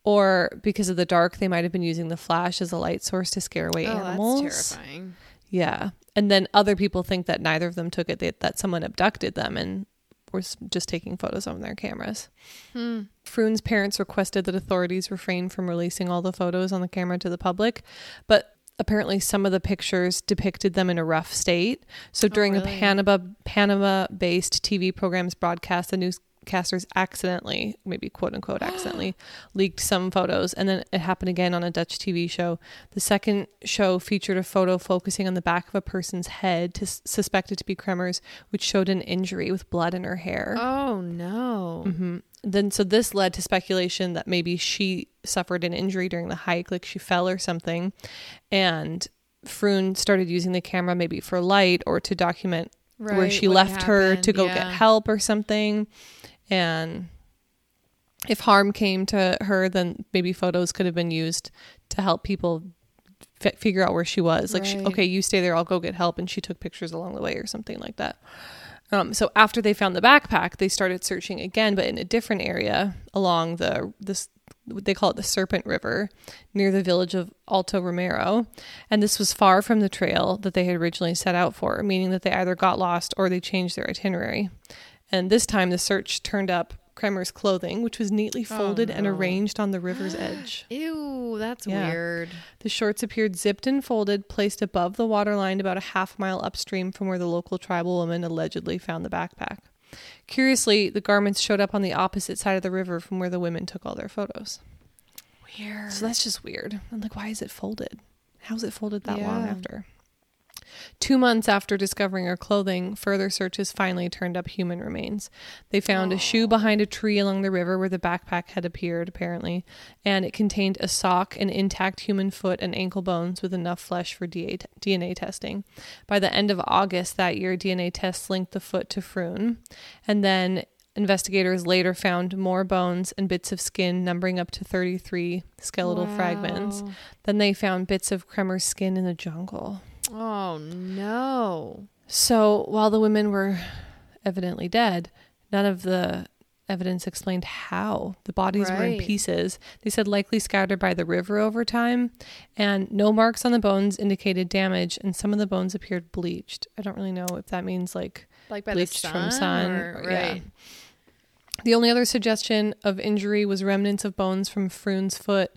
or because of the dark, they might have been using the flash as a light source to scare away Oh, animals. that's terrifying. Yeah. And then other people think that neither of them took it, that, that someone abducted them and was just taking photos on their cameras. Hmm. Froon's parents requested that authorities refrain from releasing all the photos on the camera to the public, but apparently some of the pictures depicted them in a rough state. So oh, during a really? Panama Panama based TV program's broadcast, the newscasters accidentally, maybe quote unquote accidentally, leaked some photos and then it happened again on a Dutch TV show. The second show featured a photo focusing on the back of a person's head to, suspected to be Kremers, which showed an injury with blood in her hair. Oh no. hmm Then, so this led to speculation that maybe she suffered an injury during the hike, like she fell or something. And Froon started using the camera maybe for light or to document where she left her to go yeah. get help or something. And if harm came to her, then maybe photos could have been used to help people f- figure out where she was. Like, she, okay, you stay there, I'll go get help. And she took pictures along the way or something like that. Um, so after they found the backpack, they started searching again, but in a different area along the this they call it the Serpent River near the village of Alto Romero, and this was far from the trail that they had originally set out for, meaning that they either got lost or they changed their itinerary. And this time, the search turned up Kremer's clothing, which was neatly oh, folded and no. arranged on the river's edge. Ew, that's Yeah. weird. The shorts appeared zipped and folded, placed above the waterline about a half mile upstream from where the local tribal woman allegedly found the backpack. Curiously, the garments showed up on the opposite side of the river from where the women took all their photos. Weird. So that's just weird. I'm like, why is it folded? How's it folded that long after? Two months after discovering her clothing, further searches finally turned up human remains. They found a shoe behind a tree along the river where the backpack had appeared, apparently, and it contained a sock, an intact human foot, and ankle bones with enough flesh for DNA testing. By the end of August that year, DNA tests linked the foot to Froon, and then investigators later found more bones and bits of skin, numbering up to 33 skeletal fragments. Then they found bits of Kremer's skin in the jungle. Oh no. So while the women were evidently dead, none of the evidence explained how the bodies were in pieces. They said likely scattered by the river over time, and no marks on the bones indicated damage, and some of the bones appeared bleached. I don't really know if that means like Like bleached the from sun, sun. or- or- yeah. right? The only other suggestion of injury was remnants of bones from Froon's foot.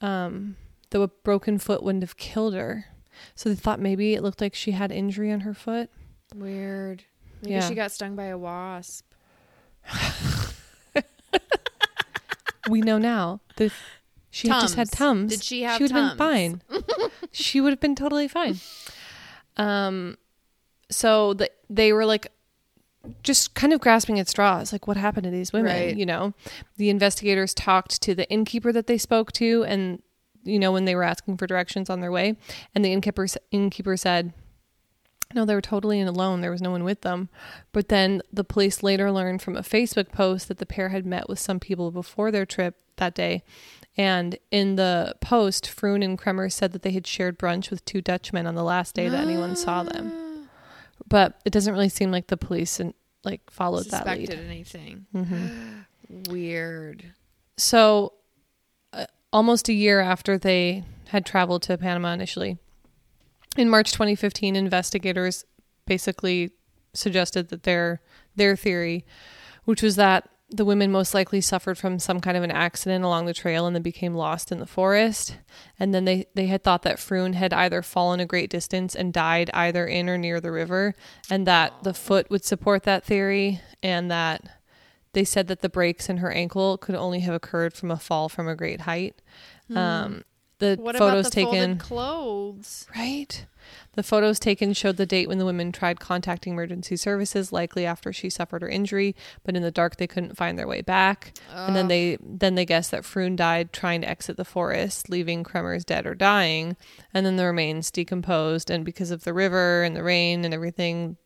Um, though a broken foot wouldn't have killed her. So they thought maybe it looked like she had injury on her foot. Weird. Maybe Yeah. she got stung by a wasp. We know now that she had just had Tums. tums. Did she have She would have been fine. she would have been totally fine. Um, so the, they were like just kind of grasping at straws like what happened to these women Right. you know the investigators talked to the innkeeper that they spoke to and you know when they were asking for directions on their way and the innkeeper innkeeper said no they were totally alone there was no one with them but then the police later learned from a facebook post that the pair had met with some people before their trip that day and in the post froon and kremer said that they had shared brunch with two dutchmen on the last day that anyone saw them but it doesn't really seem like the police and like followed that Suspected lead. anything. hmm Weird. So, almost a year after they had traveled to Panama initially. In March 2015, investigators basically suggested that their their theory, which was that the women most likely suffered from some kind of an accident along the trail and then became lost in the forest. And then they, they had thought that Froon had either fallen a great distance and died either in or near the river, and that the foot would support that theory, and that they said that the breaks in her ankle could only have occurred from a fall from a great height. Um, the What photos about the taken. clothes? Right. The photos taken showed the date when the women tried contacting emergency services, likely after she suffered her injury, but in the dark they couldn't find their way back. And then they then they guessed that Froon died trying to exit the forest, leaving Kremers dead or dying, and then the remains decomposed and because of the river and the rain and everything,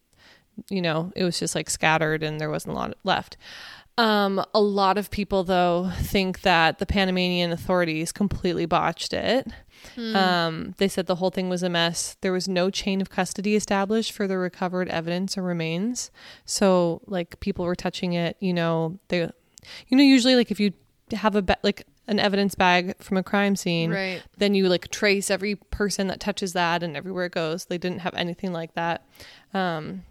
you know, it was just like scattered and there wasn't a lot left. Um, a lot of people, though, think that the Panamanian authorities completely botched it. Um, they said the whole thing was a mess. There was no chain of custody established for the recovered evidence or remains. So, like, people were touching it. You know, they, you know, usually, like, if you have a ba- like an evidence bag from a crime scene, Right. then you like trace every person that touches that and everywhere it goes. They didn't have anything like that. Um,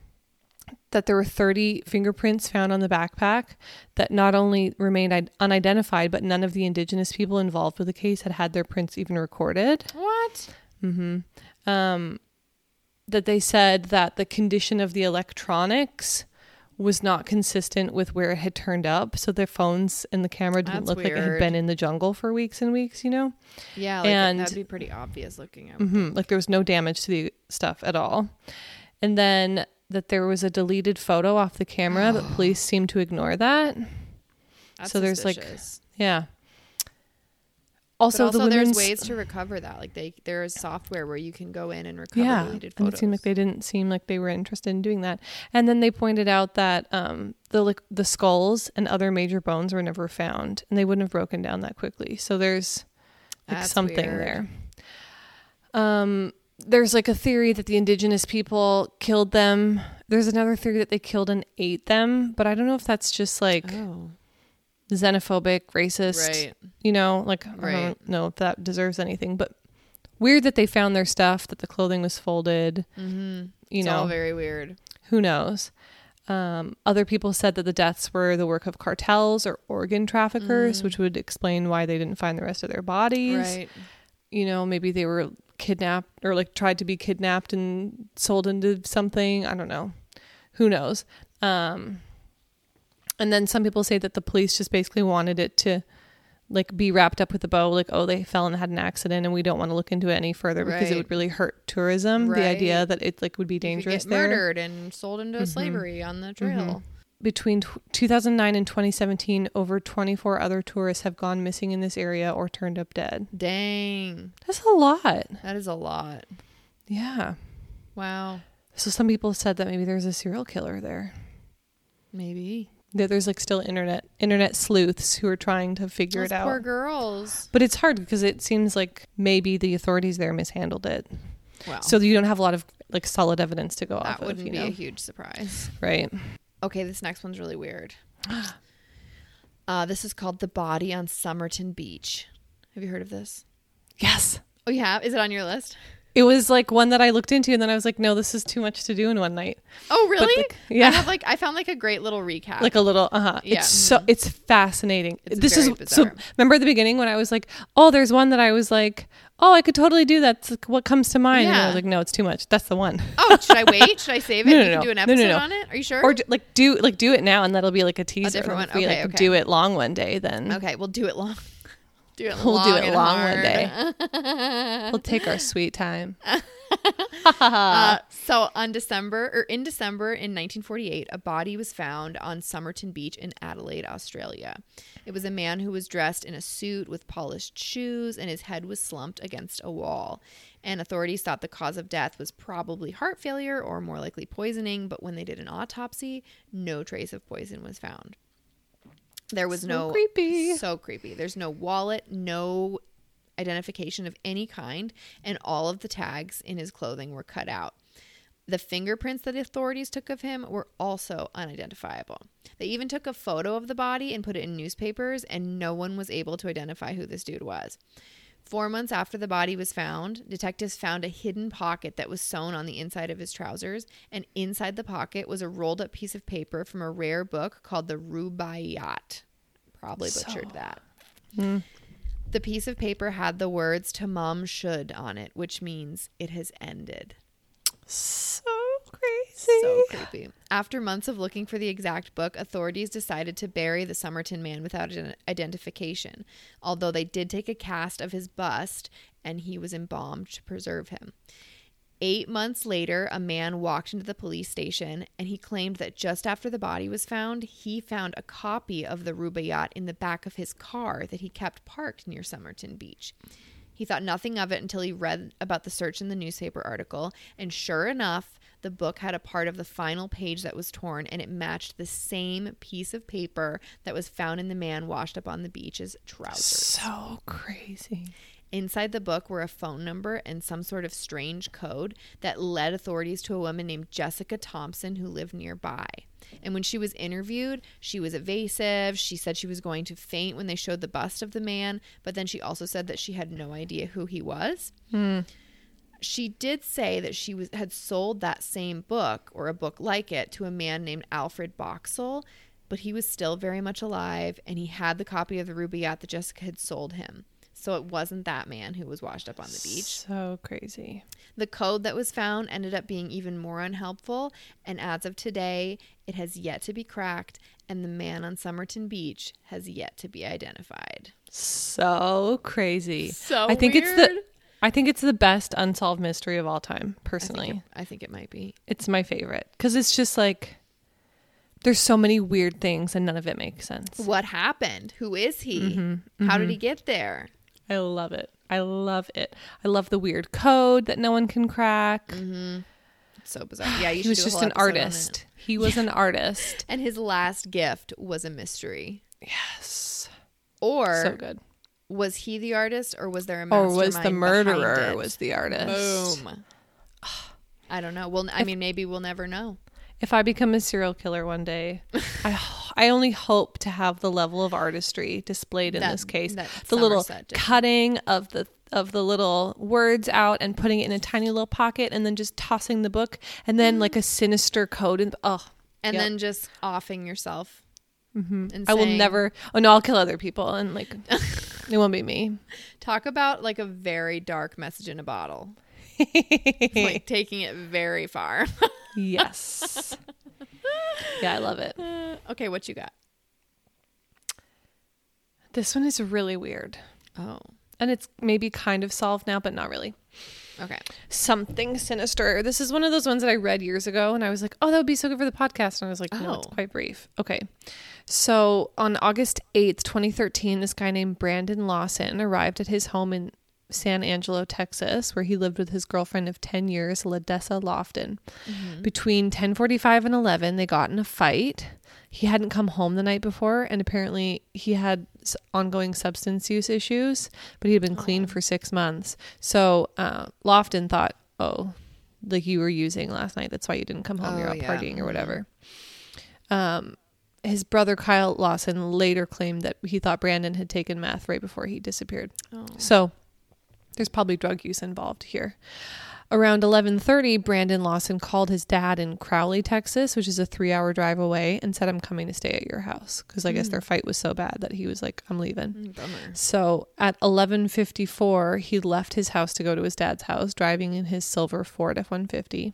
that there were 30 fingerprints found on the backpack that not only remained unidentified, but none of the indigenous people involved with the case had had their prints even recorded. What? Mm-hmm. Um, that they said that the condition of the electronics was not consistent with where it had turned up. So their phones and the camera didn't That's look like it had been in the jungle for weeks and weeks, you know? Yeah, like And- that'd be pretty obvious looking at. hmm Like there was no damage to the stuff at all. And then that there was a deleted photo off the camera, but police seemed to ignore that. That's so there's, like, suspicious. Yeah. But Also, also the there's ways to recover that. Like they there is software where you can go in and recover yeah, deleted and it seemed like they didn't seem like they were interested in doing that. And then they pointed out that um, the like the skulls and other major bones were never found, and they wouldn't have broken down that quickly. So there's like That's something weird. there. Um, there's like a theory that the indigenous people killed them. There's another theory that they killed and ate them, but I don't know if that's just like oh, xenophobic, racist. right. You know, like I don't know if that deserves anything, but weird that they found their stuff, that the clothing was folded. Mm-hmm. You it's know, all very weird. who knows? Um, other people said that the deaths were the work of cartels or organ traffickers, which would explain why they didn't find the rest of their bodies. Right. You know, maybe they were kidnapped or like tried to be kidnapped and sold into something. I don't know. Who knows? Um, and then some people say that the police just basically wanted it to like be wrapped up with a bow like oh they fell and had an accident and we don't want to look into it any further because it would really hurt tourism the idea that it like would be You could dangerous get there murdered and sold into slavery on the trail. Between t- 2009 and 2017 over 24 other tourists have gone missing in this area or turned up dead Dang, that's a lot that is a lot. yeah Wow. so some people said that maybe there's a serial killer there Maybe that there's like still internet internet sleuths who are trying to figure Those it out poor girls. but it's hard because it seems like maybe the authorities there mishandled it Wow. so you don't have a lot of like solid evidence to go that off of That wouldn't you be know a huge surprise. right Okay, this next one's really weird. uh, this is called The Body on Somerton Beach. Have you heard of this? yes Oh, you have? Is it on your list? it was like one that i looked into and then i was like no this is too much to do in one night Oh, really? the- yeah. I have like I found like a great little recap. like a little uh-huh Yeah. it's so it's fascinating It's this is bizarre. so remember at the beginning when i was like oh there's one that i was like oh i could totally do that It's what comes to mind and i Yeah. was like no it's too much that's the one oh, should I wait? Should I save it? No, no, you can no. do an No, no, episode no. on it. Are you sure? or like do like do it now and that'll be like a teaser different one? we Okay, like okay. do it long one day then okay, we'll do it long. Do it We'll long do it and long one day. we'll take our sweet time Uh, so on December or in December in 1948, a body was found on Somerton Beach in Adelaide, Australia. It was a man who was dressed in a suit with polished shoes and his head was slumped against a wall. And authorities thought the cause of death was probably heart failure or more likely poisoning, but when they did an autopsy, no trace of poison was found. There was So no creepy. so creepy. There's no wallet, no identification of any kind, and all of the tags in his clothing were cut out. The fingerprints that authorities took of him were also unidentifiable. They even took a photo of the body and put it in newspapers, and no one was able to identify who this dude was. Four months after the body was found, detectives found a hidden pocket that was sewn on the inside of his trousers, and inside the pocket was a rolled up piece of paper from a rare book called the Rubaiyat. Probably butchered So- that. Hmm. The piece of paper had the words Tamám Shud" on it, which means it has ended. So crazy. So creepy. After months of looking for the exact book, authorities decided to bury the Somerton man without ident- identification, although they did take a cast of his bust and he was embalmed to preserve him. Eight months later, a man walked into the police station and he claimed that just after the body was found, he found a copy of the Rubaiyat in the back of his car that he kept parked near Somerton Beach. He thought nothing of it until he read about the search in the newspaper article, and sure enough, the book had a part of the final page that was torn, and it matched the same piece of paper that was found in the man washed up on the beach's trousers. So crazy. Inside the book were a phone number and some sort of strange code that led authorities to a woman named Jessica Thomson who lived nearby. And when she was interviewed, she was evasive. She said she was going to faint when they showed the bust of the man, but then she also said that she had no idea who he was. Hmm. She did say that she was had sold that same book or a book like it to a man named Alfred Boxall, but he was still very much alive and he had the copy of the Rubaiyat that Jessica had sold him. So it wasn't that man who was washed up on the beach. So crazy. The code that was found ended up being even more unhelpful, and as of today, it has yet to be cracked, and the man on Somerton Beach has yet to be identified. So crazy. So I think it's the I think it's the best unsolved mystery of all time, I think, personally. it, I think it might be. It's my favorite cuz it's just like there's so many weird things and none of it makes sense. What happened? Who is he? Mm-hmm, How did he get there? I love it. I love it. I love the weird code that no one can crack. Mm-hmm. It's so bizarre. Yeah, you he was just an episode on it. artist. He was an artist. And his last gift was a mystery. Yes. Or so good. was he the artist, or was there a Or was the murderer was the artist? Boom. I don't know. Well, I mean, maybe we'll never know. If I become a serial killer one day, I I only hope to have the level of artistry displayed in That- this case. The little did. cutting of the of the little words out and putting it in a tiny little pocket and then just tossing the book and then like a sinister code and oh And Yep. then just offing yourself. Mm-hmm. And I will never oh no I'll kill other people and like it won't be me. talk about like a very dark message in a bottle. like taking it very far. yes. Yeah, I love it. Uh, okay, what you got? This one is really weird. Oh, And it's maybe kind of solved now, but not really. okay. something sinister. This is one of those ones that I read years ago and I was like, oh, that would be so good for the podcast. And I was like, no, it's Oh. quite brief. Okay. So on August 8th, 2013, this guy named Brandon Lawson arrived at his home in San Angelo, Texas, where he lived with his girlfriend of 10 years, Ladessa Lofton. Between 1045 and 11, they got in a fight. He hadn't come home the night before, and apparently he had ongoing substance use issues, but he had been clean for six months. So uh, Lofton thought, oh, like you were using last night. That's why you didn't come home. You're Oh, out yeah. partying or whatever. Um, his brother Kyle Lawson later claimed that he thought Brandon had taken meth right before he disappeared. Oh. So there's probably drug use involved here. Around 11:30, Brandon Lawson called his dad in Crowley, Texas, which is a 3-hour drive away, and said I'm coming to stay at your house cuz I guess mm. their fight was so bad that he was like I'm leaving. Mm, Bummer. So at 11:54, he left his house to go to his dad's house, driving in his silver Ford F150.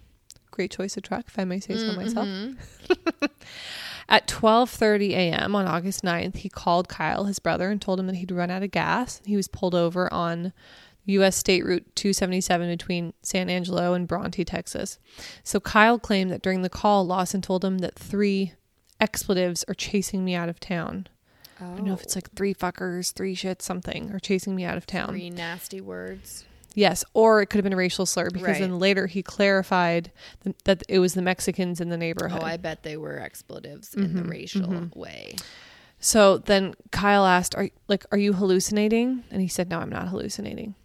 Great choice of truck, if I may say so mm, myself. Mm-hmm. at 12:30 a.m. on August 9th, he called Kyle, his brother, and told him that he'd run out of gas. He was pulled over on U.S. State Route 277 between San Angelo and Bronte, Texas. So Kyle claimed that during the call, Lawson told him that three expletives are chasing me out of town. I don't know if it's like oh. three fuckers, three shits, something, are chasing me out of town. Three nasty words. Yes, or it could have been a racial slur because Right. then later he clarified th- that it was the Mexicans in the neighborhood. Oh, I bet they were expletives in the mm-hmm, racial mm-hmm. way. so then Kyle asked, "Are like are you hallucinating?" And he said, "No, I'm not hallucinating."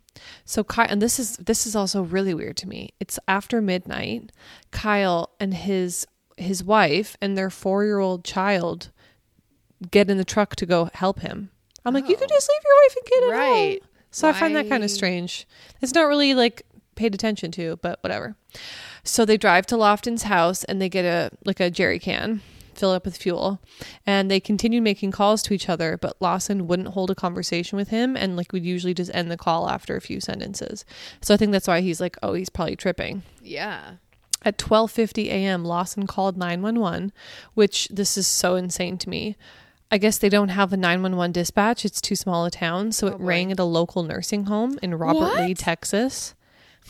So Kyle, and this is this is also really weird to me. It's after midnight. Kyle and his his wife and their four year old child get in the truck to go help him. I'm like, you could Oh. just leave your wife and kid at Right. home. So I find that kind of strange. It's not really like paid attention to, but whatever. So they drive to Lofton's house and they get a like a jerry can, fill up with fuel, and they continued making calls to each other. But Lawson wouldn't hold a conversation with him, and like would usually just end the call after a few sentences. So I think that's why he's like, oh, he's probably tripping. Yeah. At 12:50 a.m., Lawson called 911, which this is so insane to me. I guess they don't have a 911 dispatch. It's too small a town, so Oh, it boy. rang at a local nursing home in Robert Lee, Texas.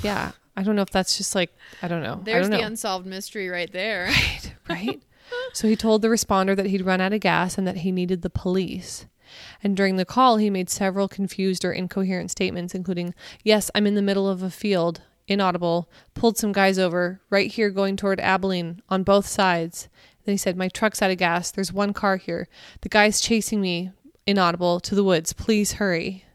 Yeah, I don't know if that's just like I don't know. I There's don't the unsolved mystery right there. right, right. so he told the responder that he'd run out of gas and that he needed the police. And during the call, he made several confused or incoherent statements, including, Yes, I'm in the middle of a field, inaudible, pulled some guys over, right here going toward Abilene, on both sides. Then he said, My truck's out of gas. There's one car here. The guy's chasing me, inaudible, to the woods. Please hurry.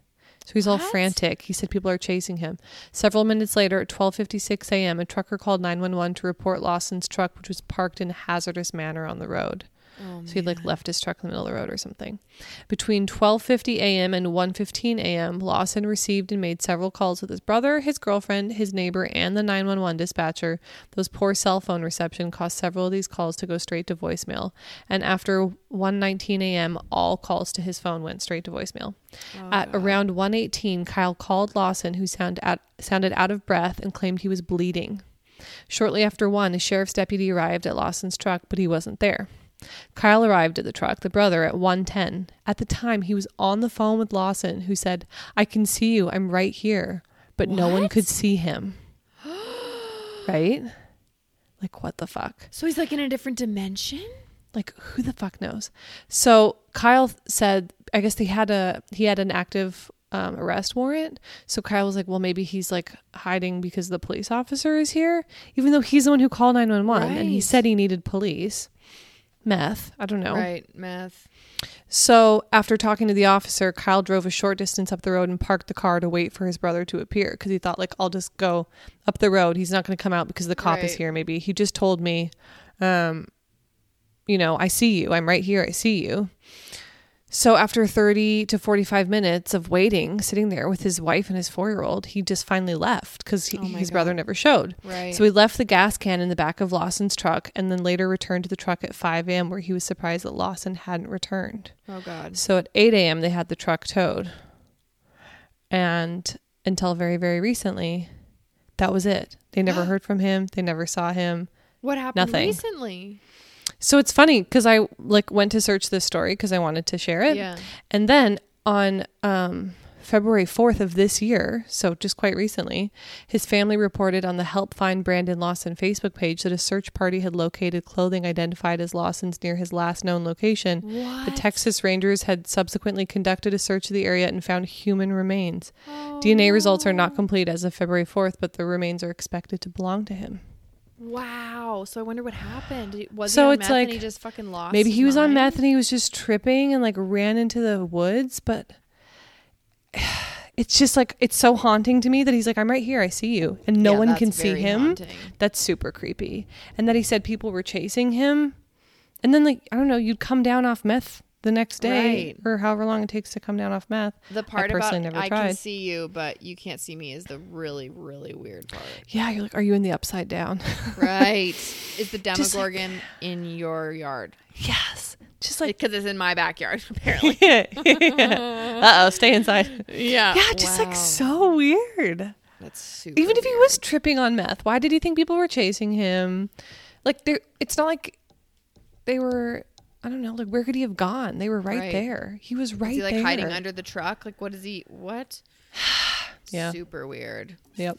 So he's all What? frantic. He said people are chasing him. Several minutes later, at 12:56 a.m., a trucker called 911 to report Lawson's truck, which was parked in a hazardous manner on the road. Oh, So he'd like left his truck in the middle of the road or something. Between 12:50 a.m. and 1:15 a.m., Lawson received and made several calls with his brother, his girlfriend, his neighbor, and the 911 dispatcher. Those poor cell phone reception caused several of these calls to go straight to voicemail. And after 1:19 a.m., all calls to his phone went straight to voicemail. At oh, around 1:18, Kyle called Lawson, who sound at, sounded out of breath and claimed he was bleeding. Shortly after 1, a sheriff's deputy arrived at Lawson's truck, but he wasn't there. Kyle arrived at the truck, the brother, at 1:10. At the time, he was on the phone with Lawson, who said, "I can see you. I'm right here." But no one could see him. right? Like what the fuck? So he's like in a different dimension? Like who the fuck knows? So Kyle said, I guess he had a he had an active um, arrest warrant. So Kyle was like, well, maybe he's like hiding because the police officer is here, even though he's the one who called nine one one, and he said he needed police. Meth, I don't know. Right, meth. So after talking to the officer, Kyle drove a short distance up the road and parked the car to wait for his brother to appear because he thought like I'll just go up the road. He's not going to come out because the cop is here. Maybe he just told me, um, you know, I see you. I'm right here. I see you. So after 30 to 45 minutes of waiting, sitting there with his wife and his four year old, he just finally left because Oh his God. brother never showed. Right. So he left the gas can in the back of Lawson's truck and then later returned to the truck at 5 a.m. where he was surprised that Lawson hadn't returned. oh God. So at 8 a.m., they had the truck towed. And until very, very recently, that was it. They never heard from him. They never saw him. What happened Nothing. recently? So it's funny because I like went to search this story because I wanted to share it. Yeah. And then on um, February 4th of this year, so just quite recently, his family reported on the Help Find Brandon Lawson Facebook page that a search party had located clothing identified as Lawson's near his last known location. What? The Texas Rangers had subsequently conducted a search of the area and found human remains. Oh, DNA results are not complete as of February 4th, but the remains are expected to belong to him. Wow. So I wonder what happened. Was So it's meth like- and he just fucking lost? Maybe he was on meth and he was just tripping and like ran into the woods, but it's just like it's so haunting to me that he's like, I'm right here, I see you, and no Yeah, one can see him. haunting. That's super creepy. And that he said people were chasing him, and then like I don't know, you'd come down off meth the next day Right. or however long it takes to come down off meth. The part about personally never I tried. can see you, but you can't see me is the really, really weird part. Yeah, you're like, are you in the upside down? right. Is the Just like- Demogorgon in your yard? yes, just like Because it's in my backyard, apparently. uh oh, stay inside. yeah. Yeah, just Wow. like so weird. That's super Even if he was tripping on meth, why did he think people were chasing him? Like there it's not like they were I don't know, like where could he have gone? They were right, Right. there. He was right Is he like there. hiding under the truck? Like what is he what? Yeah. Super weird. Yep.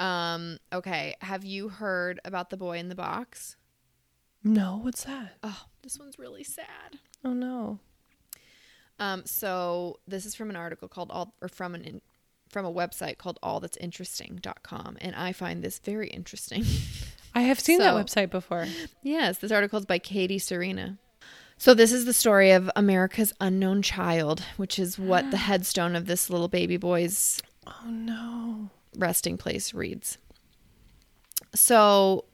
Um, okay. Have you heard about the boy in the box? No, what's that? Oh, this one's really sad. Oh no. Um, so this is from an article called all or from an in, from a website called allthat'sinteresting.com and I find this very interesting. I have seen that website before. yes, this article is by Katie Serena. So this is the story of America's unknown child, which is what the ah. headstone of this little baby boy's Oh no. resting place reads. So,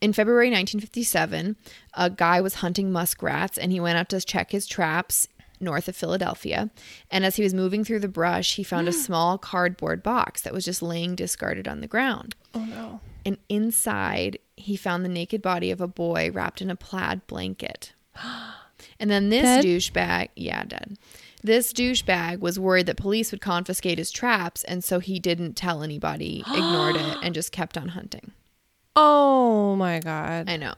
in February 1957, a guy was hunting muskrats and he went out to check his traps north of Philadelphia. And as he was moving through the brush, he found a small cardboard box that was just laying discarded on the ground. Oh no. And inside, he found the naked body of a boy wrapped in a plaid blanket. And then this Dead? douchebag, yeah, dead. This douchebag was worried that police would confiscate his traps, and so he didn't tell anybody, ignored it, and just kept on hunting. Oh my god. I know.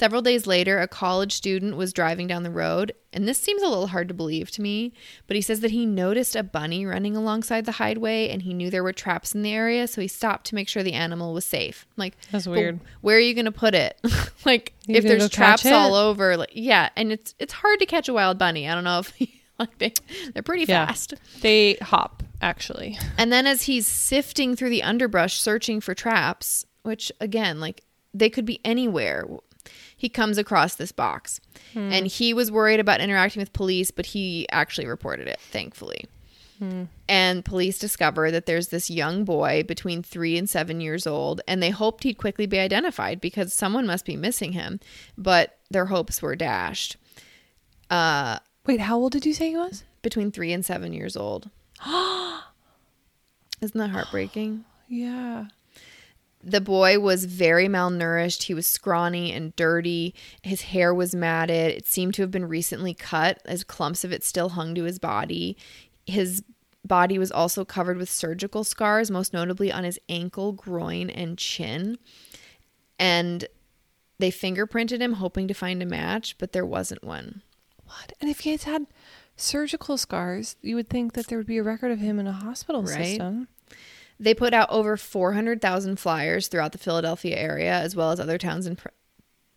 Several days later, a college student was driving down the road, and this seems a little hard to believe to me, but he says that he noticed a bunny running alongside the highway and he knew there were traps in the area, so he stopped to make sure the animal was safe. I'm like, That's weird. Where are you going to put it? like, You if there's traps all over, like, yeah, and it's it's hard to catch a wild bunny. I don't know if like they they're pretty Yeah. fast. They hop actually. And then as he's sifting through the underbrush searching for traps, which again, like they could be anywhere, he comes across this box. And he was worried about interacting with police, but he actually reported it, thankfully. And police discover that there's this young boy between three and seven years old, and they hoped he'd quickly be identified because someone must be missing him, but their hopes were dashed. Uh, Wait, how old did you say he was? between three and seven years old. Isn't that heartbreaking? Yeah. The boy was very malnourished. He was scrawny and dirty. His hair was matted. It seemed to have been recently cut, as clumps of it still hung to his body. His body was also covered with surgical scars, most notably on his ankle, groin, and chin. And they fingerprinted him, hoping to find a match, but there wasn't one. What? And if he has had surgical scars, you would think that there would be a record of him in a hospital Right. system. They put out over 400,000 flyers throughout the Philadelphia area as well as other towns in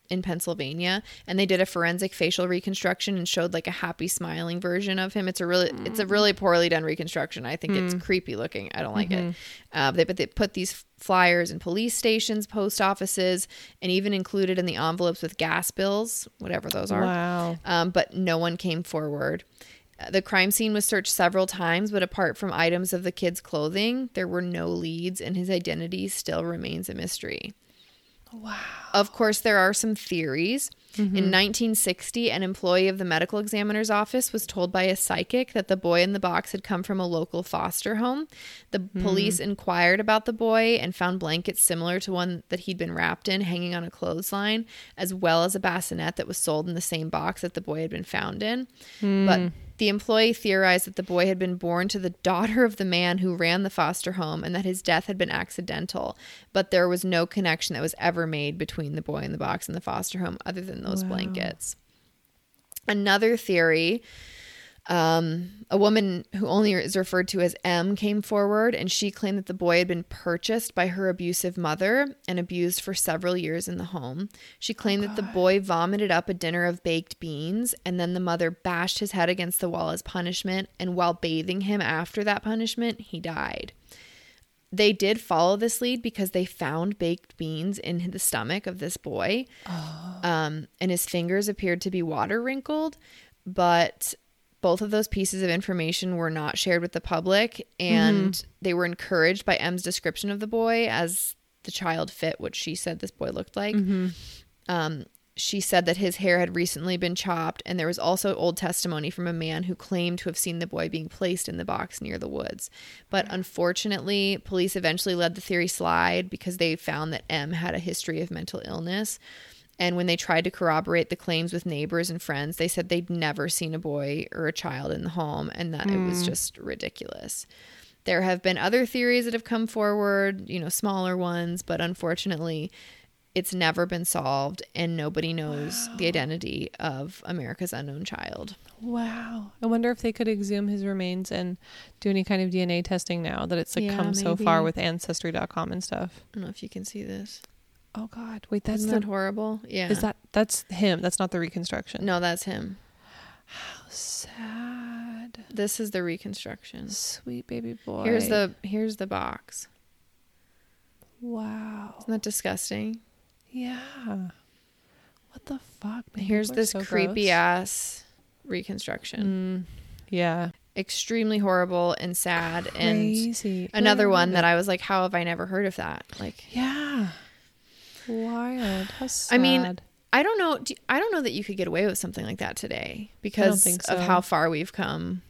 in Pennsylvania and they did a forensic facial reconstruction and showed like a happy smiling version of him. It's a really it's a really poorly done reconstruction. I think it's creepy looking. I don't like it. Uh, they but they put these flyers in police stations, post offices and even included in the envelopes with gas bills, whatever those are Wow. um, but no one came forward. The crime scene was searched several times, but apart from items of the kid's clothing, there were no leads, and his identity still remains a mystery. Wow. Of course, there are some theories. Mm-hmm. In 1960, an employee of the medical examiner's office was told by a psychic that the boy in the box had come from a local foster home. The hmm. police inquired about the boy and found blankets similar to one that he'd been wrapped in hanging on a clothesline, as well as a bassinet that was sold in the same box that the boy had been found in. But hmm. The employee theorized that the boy had been born to the daughter of the man who ran the foster home and that his death had been accidental, but there was no connection that was ever made between the boy in the box and the foster home other than those blankets. Another theory um, a woman who only is referred to as M came forward and she claimed that the boy had been purchased by her abusive mother and abused for several years in the home. She claimed that the boy vomited up a dinner of baked beans and then the mother bashed his head against the wall as punishment. And while bathing him after that punishment, he died. They did follow this lead because they found baked beans in the stomach of this boy. Um, and his fingers appeared to be water wrinkled, but both of those pieces of information were not shared with the public and they were encouraged by M's description of the boy as the child fit what she said this boy looked like. Um, she said that his hair had recently been chopped, and there was also old testimony from a man who claimed to have seen the boy being placed in the box near the woods. But unfortunately, police eventually let the theory slide because they found that M had a history of mental illness. And when they tried to corroborate the claims with neighbors and friends, they said they'd never seen a boy or a child in the home and that it was mm. just ridiculous. There have been other theories that have come forward, you know, smaller ones, but unfortunately, it's never been solved and nobody knows the identity of America's unknown child. Wow. I wonder if they could exhume his remains and do any kind of DNA testing now that it's like Yeah, come so far maybe. with ancestry.com and stuff. I don't know if you can see this. Oh god. Wait, that's Isn't that horrible? Yeah. Is that that's him. That's not the reconstruction. No, that's him. How sad. This is the reconstruction. Sweet baby boy. Here's the here's the box. Wow. Isn't that disgusting? Yeah. What the fuck? man? Here's this so creepy gross. ass reconstruction. Mm, yeah. extremely horrible and sad and another one that I was like how have I never heard of that like Yeah. Wild. How sad. I mean I don't know do- I don't know that you could get away with something like that today because think of how far we've come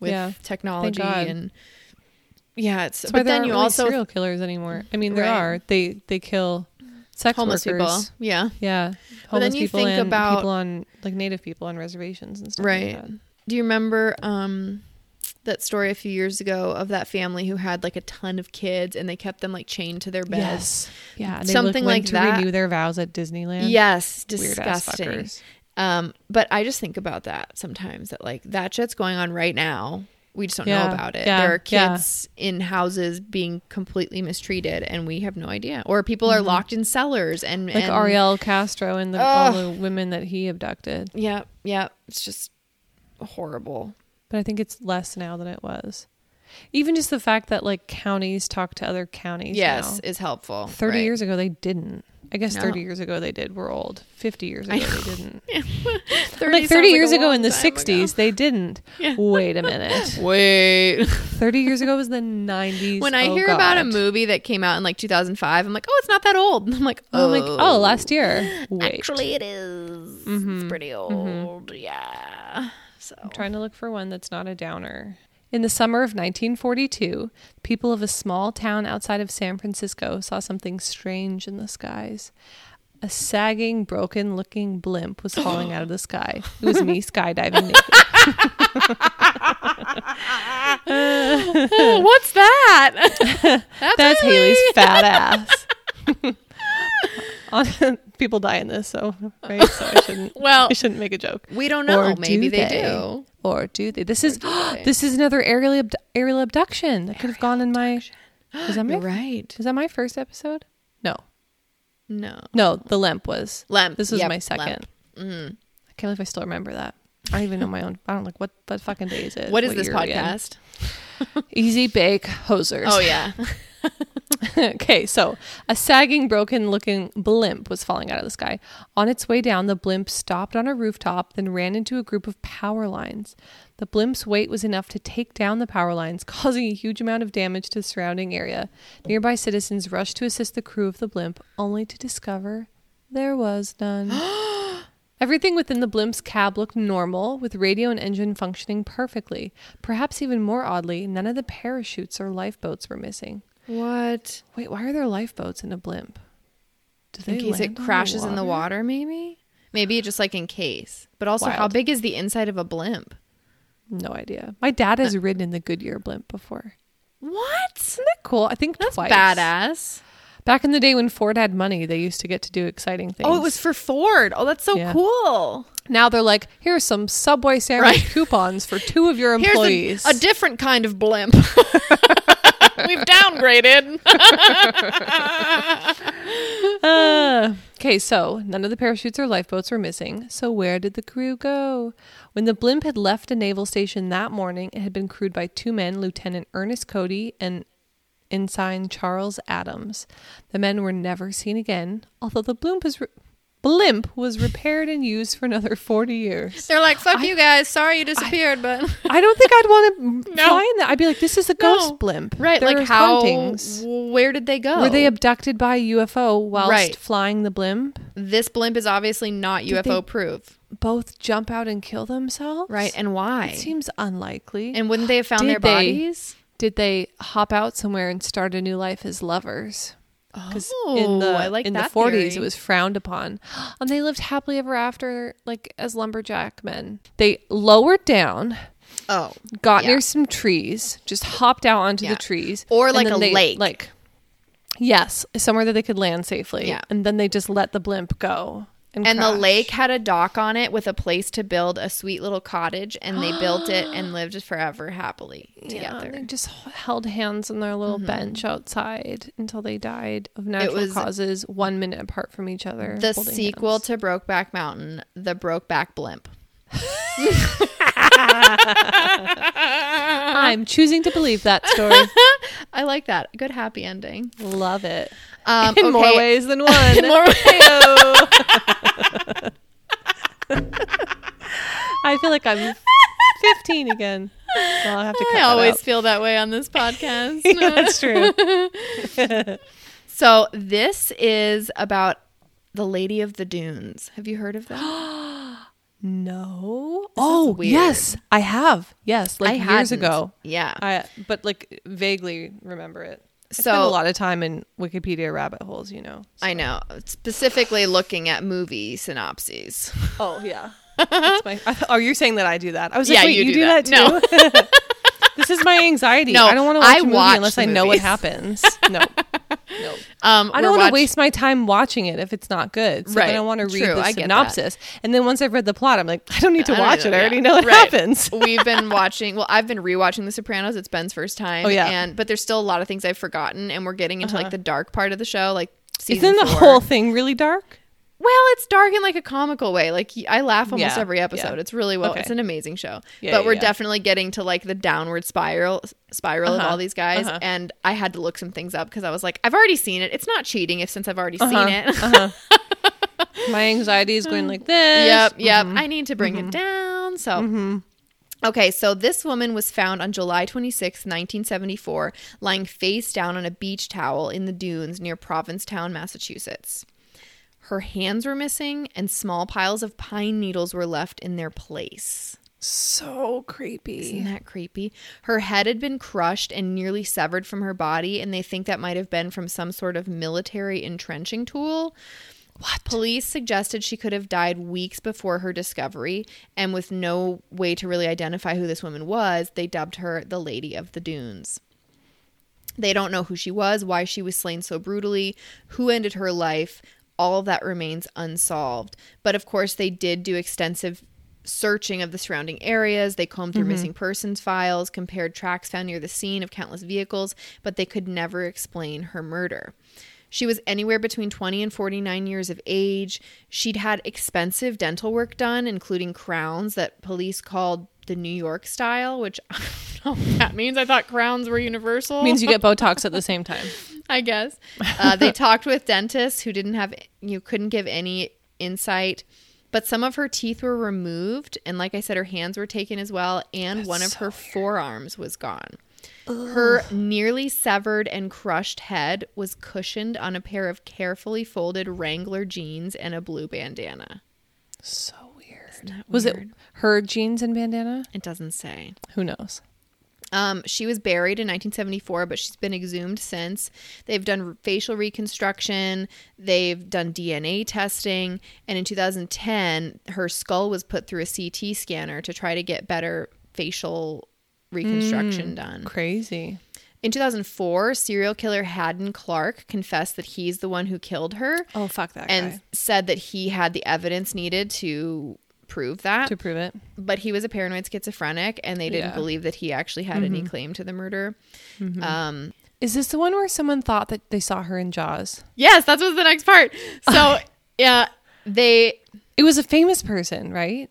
with Yeah. technology and yeah it's That's but then you really also serial killers anymore. I mean, there Right. are. They they kill sex homeless workers. people yeah Yeah, But then you people think about- people on like native people on reservations and stuff. Right. Like that. Do you remember um that story a few years ago of that family who had like a ton of kids and they kept them like chained to their beds? Yes. Yeah. they, Something like to that. renew their vows at Disneyland. Yes, disgusting. Um, but I just think about that sometimes that like that shit's going on right now. We just don't Yeah, know about it. yeah, there are yeah. kids in houses being completely mistreated and we have no idea. Or people are locked in cellars and Mm-hmm. Like and, Ariel Castro and the, all the women that he abducted. Yeah, yeah. It's just horrible. But I think it's less now than it was. Even just the fact that like counties talk to other counties. Yes, now. is helpful. 30 right. years ago they didn't. I guess No. 30 years ago they did. We're old. 50 years ago they didn't. 30 like 30 a years ago in the time 60s they didn't. Yeah. Wait a minute. Wait. 30 years ago was the 90s. when I Oh, hear about a movie that came out in like 2005, I'm like, oh, it's not that old. I'm like, Oh, I'm like, oh, last year. Wait. Actually, it is. It's mm-hmm. pretty mm-hmm. old. Yeah. So I'm trying to look for one that's not a downer. In the summer of 1942, people of a small town outside of San Francisco saw something strange in the skies. A sagging, broken looking blimp was falling out of the sky. It was me skydiving naked. Oh, what's that? That's, That's Haley's fat ass. On- people die in this, so right. So I shouldn't. Well, I shouldn't make a joke. we don't know. Or Maybe do they, they? do. Or do they? This is they? this is another aerial abdu- aerial abduction that could have gone in my. Was that my right. Is that my first episode? No, No. no. The lamp was. Lamp. This was Yep, my second. Mhm. I can't believe I still remember that. I don't even know my own. I don't like what what fucking day is it? What is this we in? podcast? Easy bake hosers. Oh yeah. okay, so a sagging, broken looking blimp was falling out of the sky. On its way down, the blimp stopped on a rooftop, then ran into a group of power lines. The blimp's weight was enough to take down the power lines, causing a huge amount of damage to the surrounding area. Nearby citizens rushed to assist the crew of the blimp, only to discover there was none. Everything within the blimp's cab looked normal, with radio and engine functioning perfectly. Perhaps even more oddly, none of the parachutes or lifeboats were missing. What? Wait, why are there lifeboats in a blimp? Do In case it crashes in the water, maybe. Maybe just like in case. But also, how big is the inside of a blimp? No idea. My dad has ridden in the Goodyear blimp before. What? Isn't that cool? I think That's twice. badass. Back in the day when Ford had money, they used to get to do exciting things. Oh, it was for Ford. Oh, that's so Yeah. cool. Now they're like, here are some Subway sandwich Right. coupons for two of your Here's employees. a, a different kind of blimp. We've downgraded. Uh, okay, so none of the parachutes or lifeboats were missing. So where did the crew go? When the blimp had left a naval station that morning, it had been crewed by two men, Lieutenant Ernest Cody and Ensign Charles Adams. The men were never seen again, although the blimp was re- blimp was repaired and used for another 40 years. They're like, fuck you guys. Sorry you disappeared, but I don't think I'd want to No. fly in that. I'd be like, this is a No. ghost blimp. right, There's like how? hauntings. Where did they go? Were they abducted by a UFO whilst Right. flying the blimp? this blimp is obviously not Did UFO they- proof, both jump out and kill themselves? right? And why? It seems unlikely. and wouldn't they have found Did their they- bodies? Did they hop out somewhere and start a new life as lovers? Because Oh, in the I like in the 40s theory. it was frowned upon, and they lived happily ever after, like as lumberjack men. They lowered down, Oh, got Yeah. near some trees, just hopped out onto Yeah. the trees, Or like a they, lake. like yes, somewhere that they could land safely. Yeah. and then they just let the blimp go. And, and the lake had a dock on it with a place to build a sweet little cottage, and they built it and lived forever happily Yeah, together. they just held hands on their little mm-hmm. bench outside until they died of natural was- causes, one minute apart from each other. the sequel hands. to Brokeback Mountain, The Brokeback Blimp. I'm choosing to believe that story. I like that. Good happy ending. Love it. Um, In more ways than one. In more Heyo. I feel like I'm 15 again. Well, I'll have to cut I always feel that way on this podcast. yeah, that's true. So this is about the Lady of the Dunes. Have you heard of that? No. Oh, weird. yes, I have. Yes, like I years hadn't. ago. Yeah. I but like vaguely remember it. I So- a lot of time in Wikipedia rabbit holes, you know. I know. Specifically looking at movie synopses. Oh yeah. That's my, I, oh, you're saying that I do that? I was like, Yeah, wait, you you, do do that. that, too. this is my anxiety. No, I don't want to watch I a movie unless I know what happens. No, no. Um, I don't want watch- to waste my time watching it if it's not good. So Right. then I want to read True, the synopsis, and then once I've read the plot, I'm like, I don't need to I watch it. I already know what Right. happens. We've been watching. Well, I've been rewatching The Sopranos. It's Ben's first time. Oh, yeah. and but there's still a lot of things I've forgotten, and we're getting into like the dark part of the show, like season Isn't the whole thing really dark? Well, it's dark in like a comical way. Like I laugh almost Yeah, every episode. yeah. It's really well. Okay. It's an amazing show. Yeah, but we're definitely getting to like the downward spiral spiral of Uh-huh, all these guys. uh-huh. And I had to look some things up because I was like, I've already seen it. It's not cheating if since I've already Uh-huh, seen it. uh-huh. My anxiety is going like this. Yep, yep. Mm-hmm. I need to bring it down. So, okay, so this woman was found on July 26, 1974, lying face down on a beach towel in the dunes near Provincetown, Massachusetts. Her hands were missing, and small piles of pine needles were left in their place. So creepy. Isn't that creepy? Her head had been crushed and nearly severed from her body, and they think that might have been from some sort of military entrenching tool. What? Police suggested she could have died weeks before her discovery, and with no way to really identify who this woman was, they dubbed her the Lady of the Dunes. They don't know who she was, why she was slain so brutally, who ended her life. All of that remains unsolved. But of course, they did do extensive searching of the surrounding areas. They combed through mm-hmm. missing persons files, compared tracks found near the scene of countless vehicles, but they could never explain her murder. She was anywhere between 20 and 49 years of age. She'd had expensive dental work done, including crowns that police called the New York style, which I don't know what that means. I thought crowns were universal. Means you get Botox at the same time. I guess. Uh, they talked with dentists who didn't have, you couldn't give any insight. But some of her teeth were removed. And like I said, her hands were taken as well. And one of her forearms was gone. Her nearly severed and crushed head was cushioned on a pair of carefully folded Wrangler jeans and a blue bandana. So weird. Was it her jeans and bandana? It doesn't say. Who knows? Um, she was buried in 1974, but she's been exhumed since. They've done facial reconstruction, they've done DNA testing, and in 2010, her skull was put through a CT scanner to try to get better facial reconstruction done. Crazy. In 2004, serial killer Hadden Clark confessed that he's the one who killed her Oh fuck that and guy. said that he had the evidence needed to prove that To prove it. but he was a paranoid schizophrenic and they didn't Yeah. believe that he actually had any claim to the murder um Is this the one where someone thought that they saw her in Jaws? yes that was the next part so yeah they It was a famous person, right?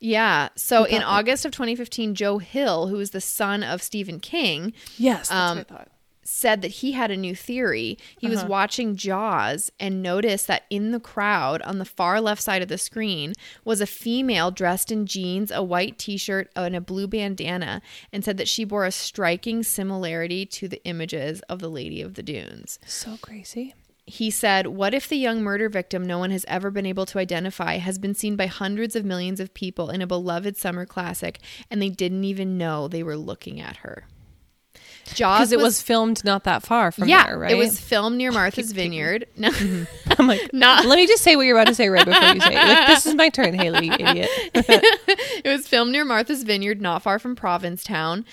yeah so in august of 2015 joe hill who is the son of stephen king Yes, that's Um, what I thought. Said that he had a new theory. He was uh-huh. watching Jaws and noticed that in the crowd on the far left side of the screen was a female dressed in jeans, a white t shirt, and a blue bandana, and said that she bore a striking similarity to the images of the Lady of the Dunes. So crazy. He said, What if the young murder victim no one has ever been able to identify has been seen by hundreds of millions of people in a beloved summer classic and they didn't even know they were looking at her? Jaws Because it was filmed not that far from yeah, there, right? it was filmed near Martha's Vineyard. No, I'm like, not. let me just say what you're about to say right before you say it. Like, this is my turn, Haley, idiot. it was filmed near Martha's Vineyard, not far from Provincetown,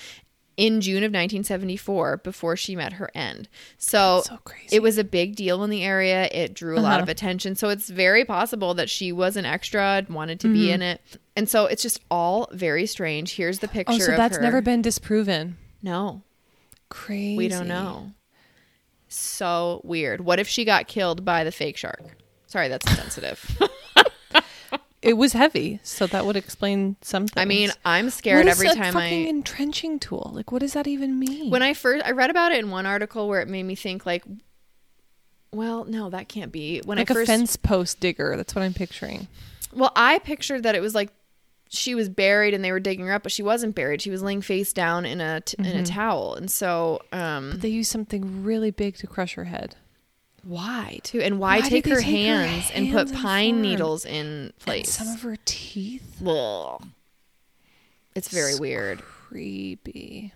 in June of 1974, before she met her end. So, So crazy. it was a big deal in the area. It drew a lot Uh-huh. of attention. So it's very possible that she was an extra, wanted to be Mm-hmm. in it, and so it's just all very strange. Here's the picture. Oh, so that's her. never been disproven. No, Crazy. we don't know. So weird. What if she got killed by the fake shark? Sorry, that's sensitive. It was heavy, so that would explain something. I mean, I'm scared every time fucking I entrenching tool. Like, what does that even mean? when I first I read about it in one article where it made me think like, well, no, that can't be. When I like I a first, fence post digger. That's what I'm picturing. well, I pictured that it was like she was buried and they were digging her up, but she wasn't buried. She was laying face down in a t- in a towel, and so um, They used something really big to crush her head. why too? And why, Why take her take her hands and put pine form? needles in And place? some of her teeth. Ugh. It's very weird. Creepy.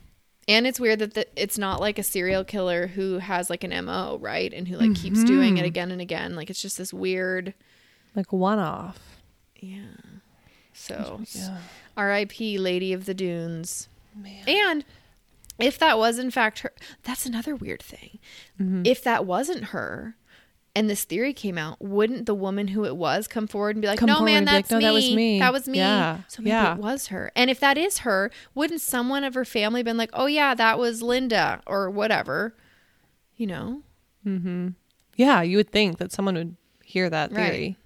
And it's weird that the, it's not like a serial killer who has like an MO, right? And who like keeps doing it again and again. Like it's just this weird, Like one off. yeah. So, Yeah. R.I.P. Lady of the Dunes. Man. And if that was in fact her, that's another weird thing. Mm-hmm. If that wasn't her, and this theory came out, wouldn't the woman who it was come forward and be like, Come "No, man, be like, "No, me. that was me." That was me." Yeah. So maybe Yeah. it was her. And if that is her, wouldn't someone of her family been like, "Oh yeah, that was Linda or whatever," you know? Yeah, you would think that someone would hear that Right. theory.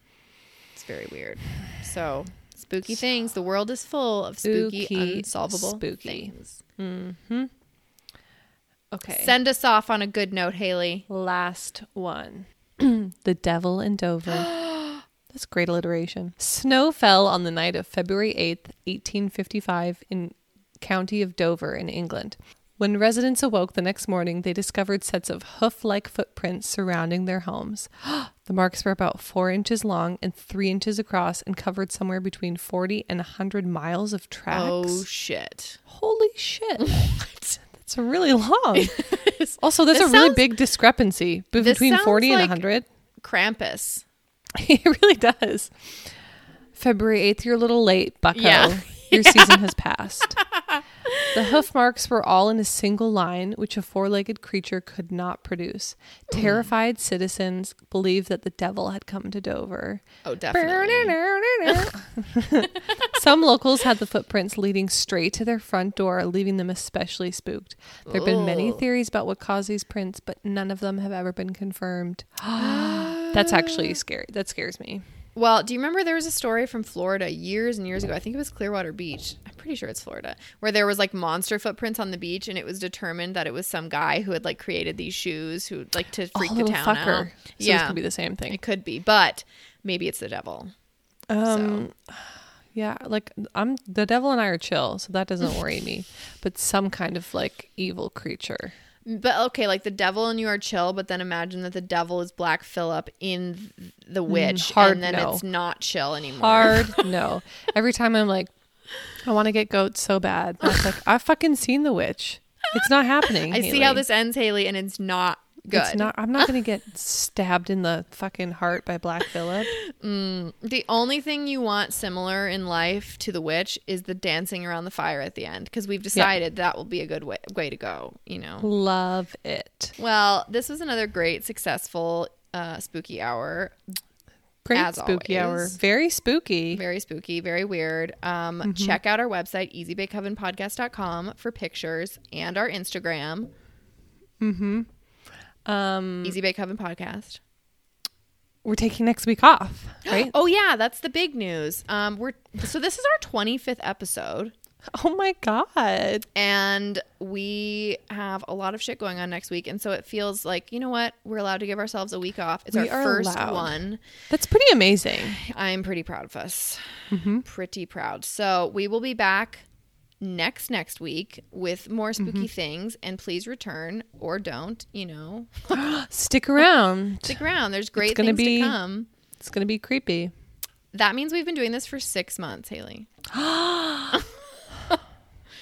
It's very weird. So spooky things. The world is full of spooky, Spooky, unsolvable spooky. things. Mm-hmm. Okay. Send us off on a good note, Haley. Last one. the Devil in Dover. That's great alliteration. Snow fell on the night of February 8th, 1855, in county of Dover in England. When residents awoke the next morning, they discovered sets of hoof-like footprints surrounding their homes. the marks were about four inches long and three inches across and covered somewhere between 40 and 100 miles of tracks. Oh shit! Holy shit. That's really long. also, there's This a really big discrepancy between 40 and like- 100. Krampus. it really does. February 8th, you're a little late, bucko. Yeah. Your season has passed. The hoof marks were all in a single line, which a four legged creature could not produce. Hmm. Terrified citizens believed that the devil had come to Dover. Oh, definitely. Some locals had the footprints leading straight to their front door, leaving them especially spooked. There have been many theories about what caused these prints, but none of them have ever been confirmed. That's actually scary. That scares me. Well, do you remember there was a story from Florida years and years ago? I think it was Clearwater Beach. I'm pretty sure it's Florida, where there was like monster footprints on the beach, and it was determined that it was some guy who had like created these shoes who like to freak oh, the town fucker. out. So yeah, this could be the same thing. it could be, but maybe it's the devil. Um, yeah, like I'm the devil and I are chill, so that doesn't worry me. But some kind of like evil creature. But okay, like the devil and you are chill, but then imagine that the devil is Black Phillip in the witch, Mm, hard and then no. it's not chill anymore. Hard no. Every time I'm like, I want to get goats so bad. I was like, I've fucking seen the witch. It's not happening. I see how this ends, Haley, and it's not good. It's not. I'm not gonna get stabbed in the fucking heart by Black Phillip. The only thing you want similar in life to the witch is the dancing around the fire at the end because we've decided that will be a good way, way to go, you know. Love it. Well, this was another great, successful uh, spooky hour. Great As spooky hour. always. Very spooky. Very spooky, very weird. Um, Check out our website, easybakeovenpodcast.com, for pictures and our Instagram, Um, Easy Bake Oven Podcast. we're taking next week off, right? Oh, yeah, that's the big news. Um, we're So, this is our 25th episode. oh my god. and we have a lot of shit going on next week and so it feels like you know what we're allowed to give ourselves a week off it's We our first allowed. one That's pretty amazing. i'm pretty proud of us Mm-hmm. pretty proud so we will be back next next week with more spooky Mm-hmm. things and please return or don't you know Stick around. stick around there's great gonna things be- to come It's gonna be creepy. that means we've been doing this for six months haley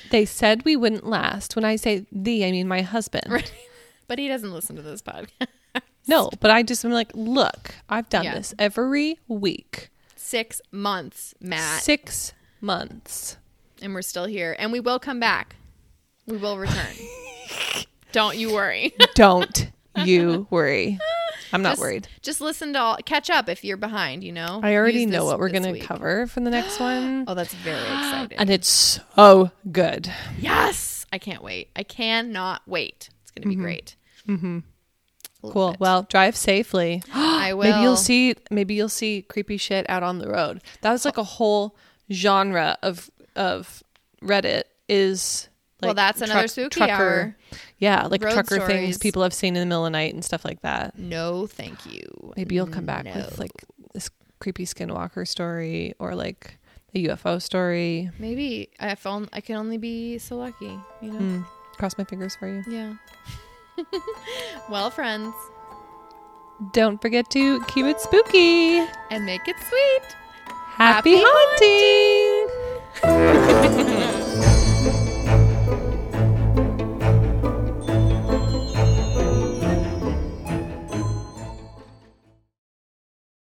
They said we wouldn't last. When I say the, I mean my husband. but he doesn't listen to this podcast No, but I just am like, look, I've done Yeah. this every week. six months matt Six months. And we're still here and we will come back we will return don't you worry Don't you worry. I'm not Just- worried. just listen to all catch up if you're behind you know I already Use know this- what we're gonna week. cover for the next one. oh that's very exciting And it's so good. yes i can't wait i cannot wait it's gonna be great mm-hmm. Cool. Well, drive safely. i will Maybe you'll see maybe you'll see creepy shit out on the road. That was like a whole genre of of Reddit is like well, that's truck, another spooky trucker, hour. Yeah, like Road trucker stories. things people have seen in the middle of the night and stuff like that. No, thank you. Maybe you'll come back no. with like this creepy skinwalker story or like a UFO story. Maybe I found I can only be so lucky, you know. Mm, cross my fingers for you. Yeah. well, friends, don't forget to keep it spooky and make it sweet. Happy, Happy haunting. haunting. Ha ha ha ha!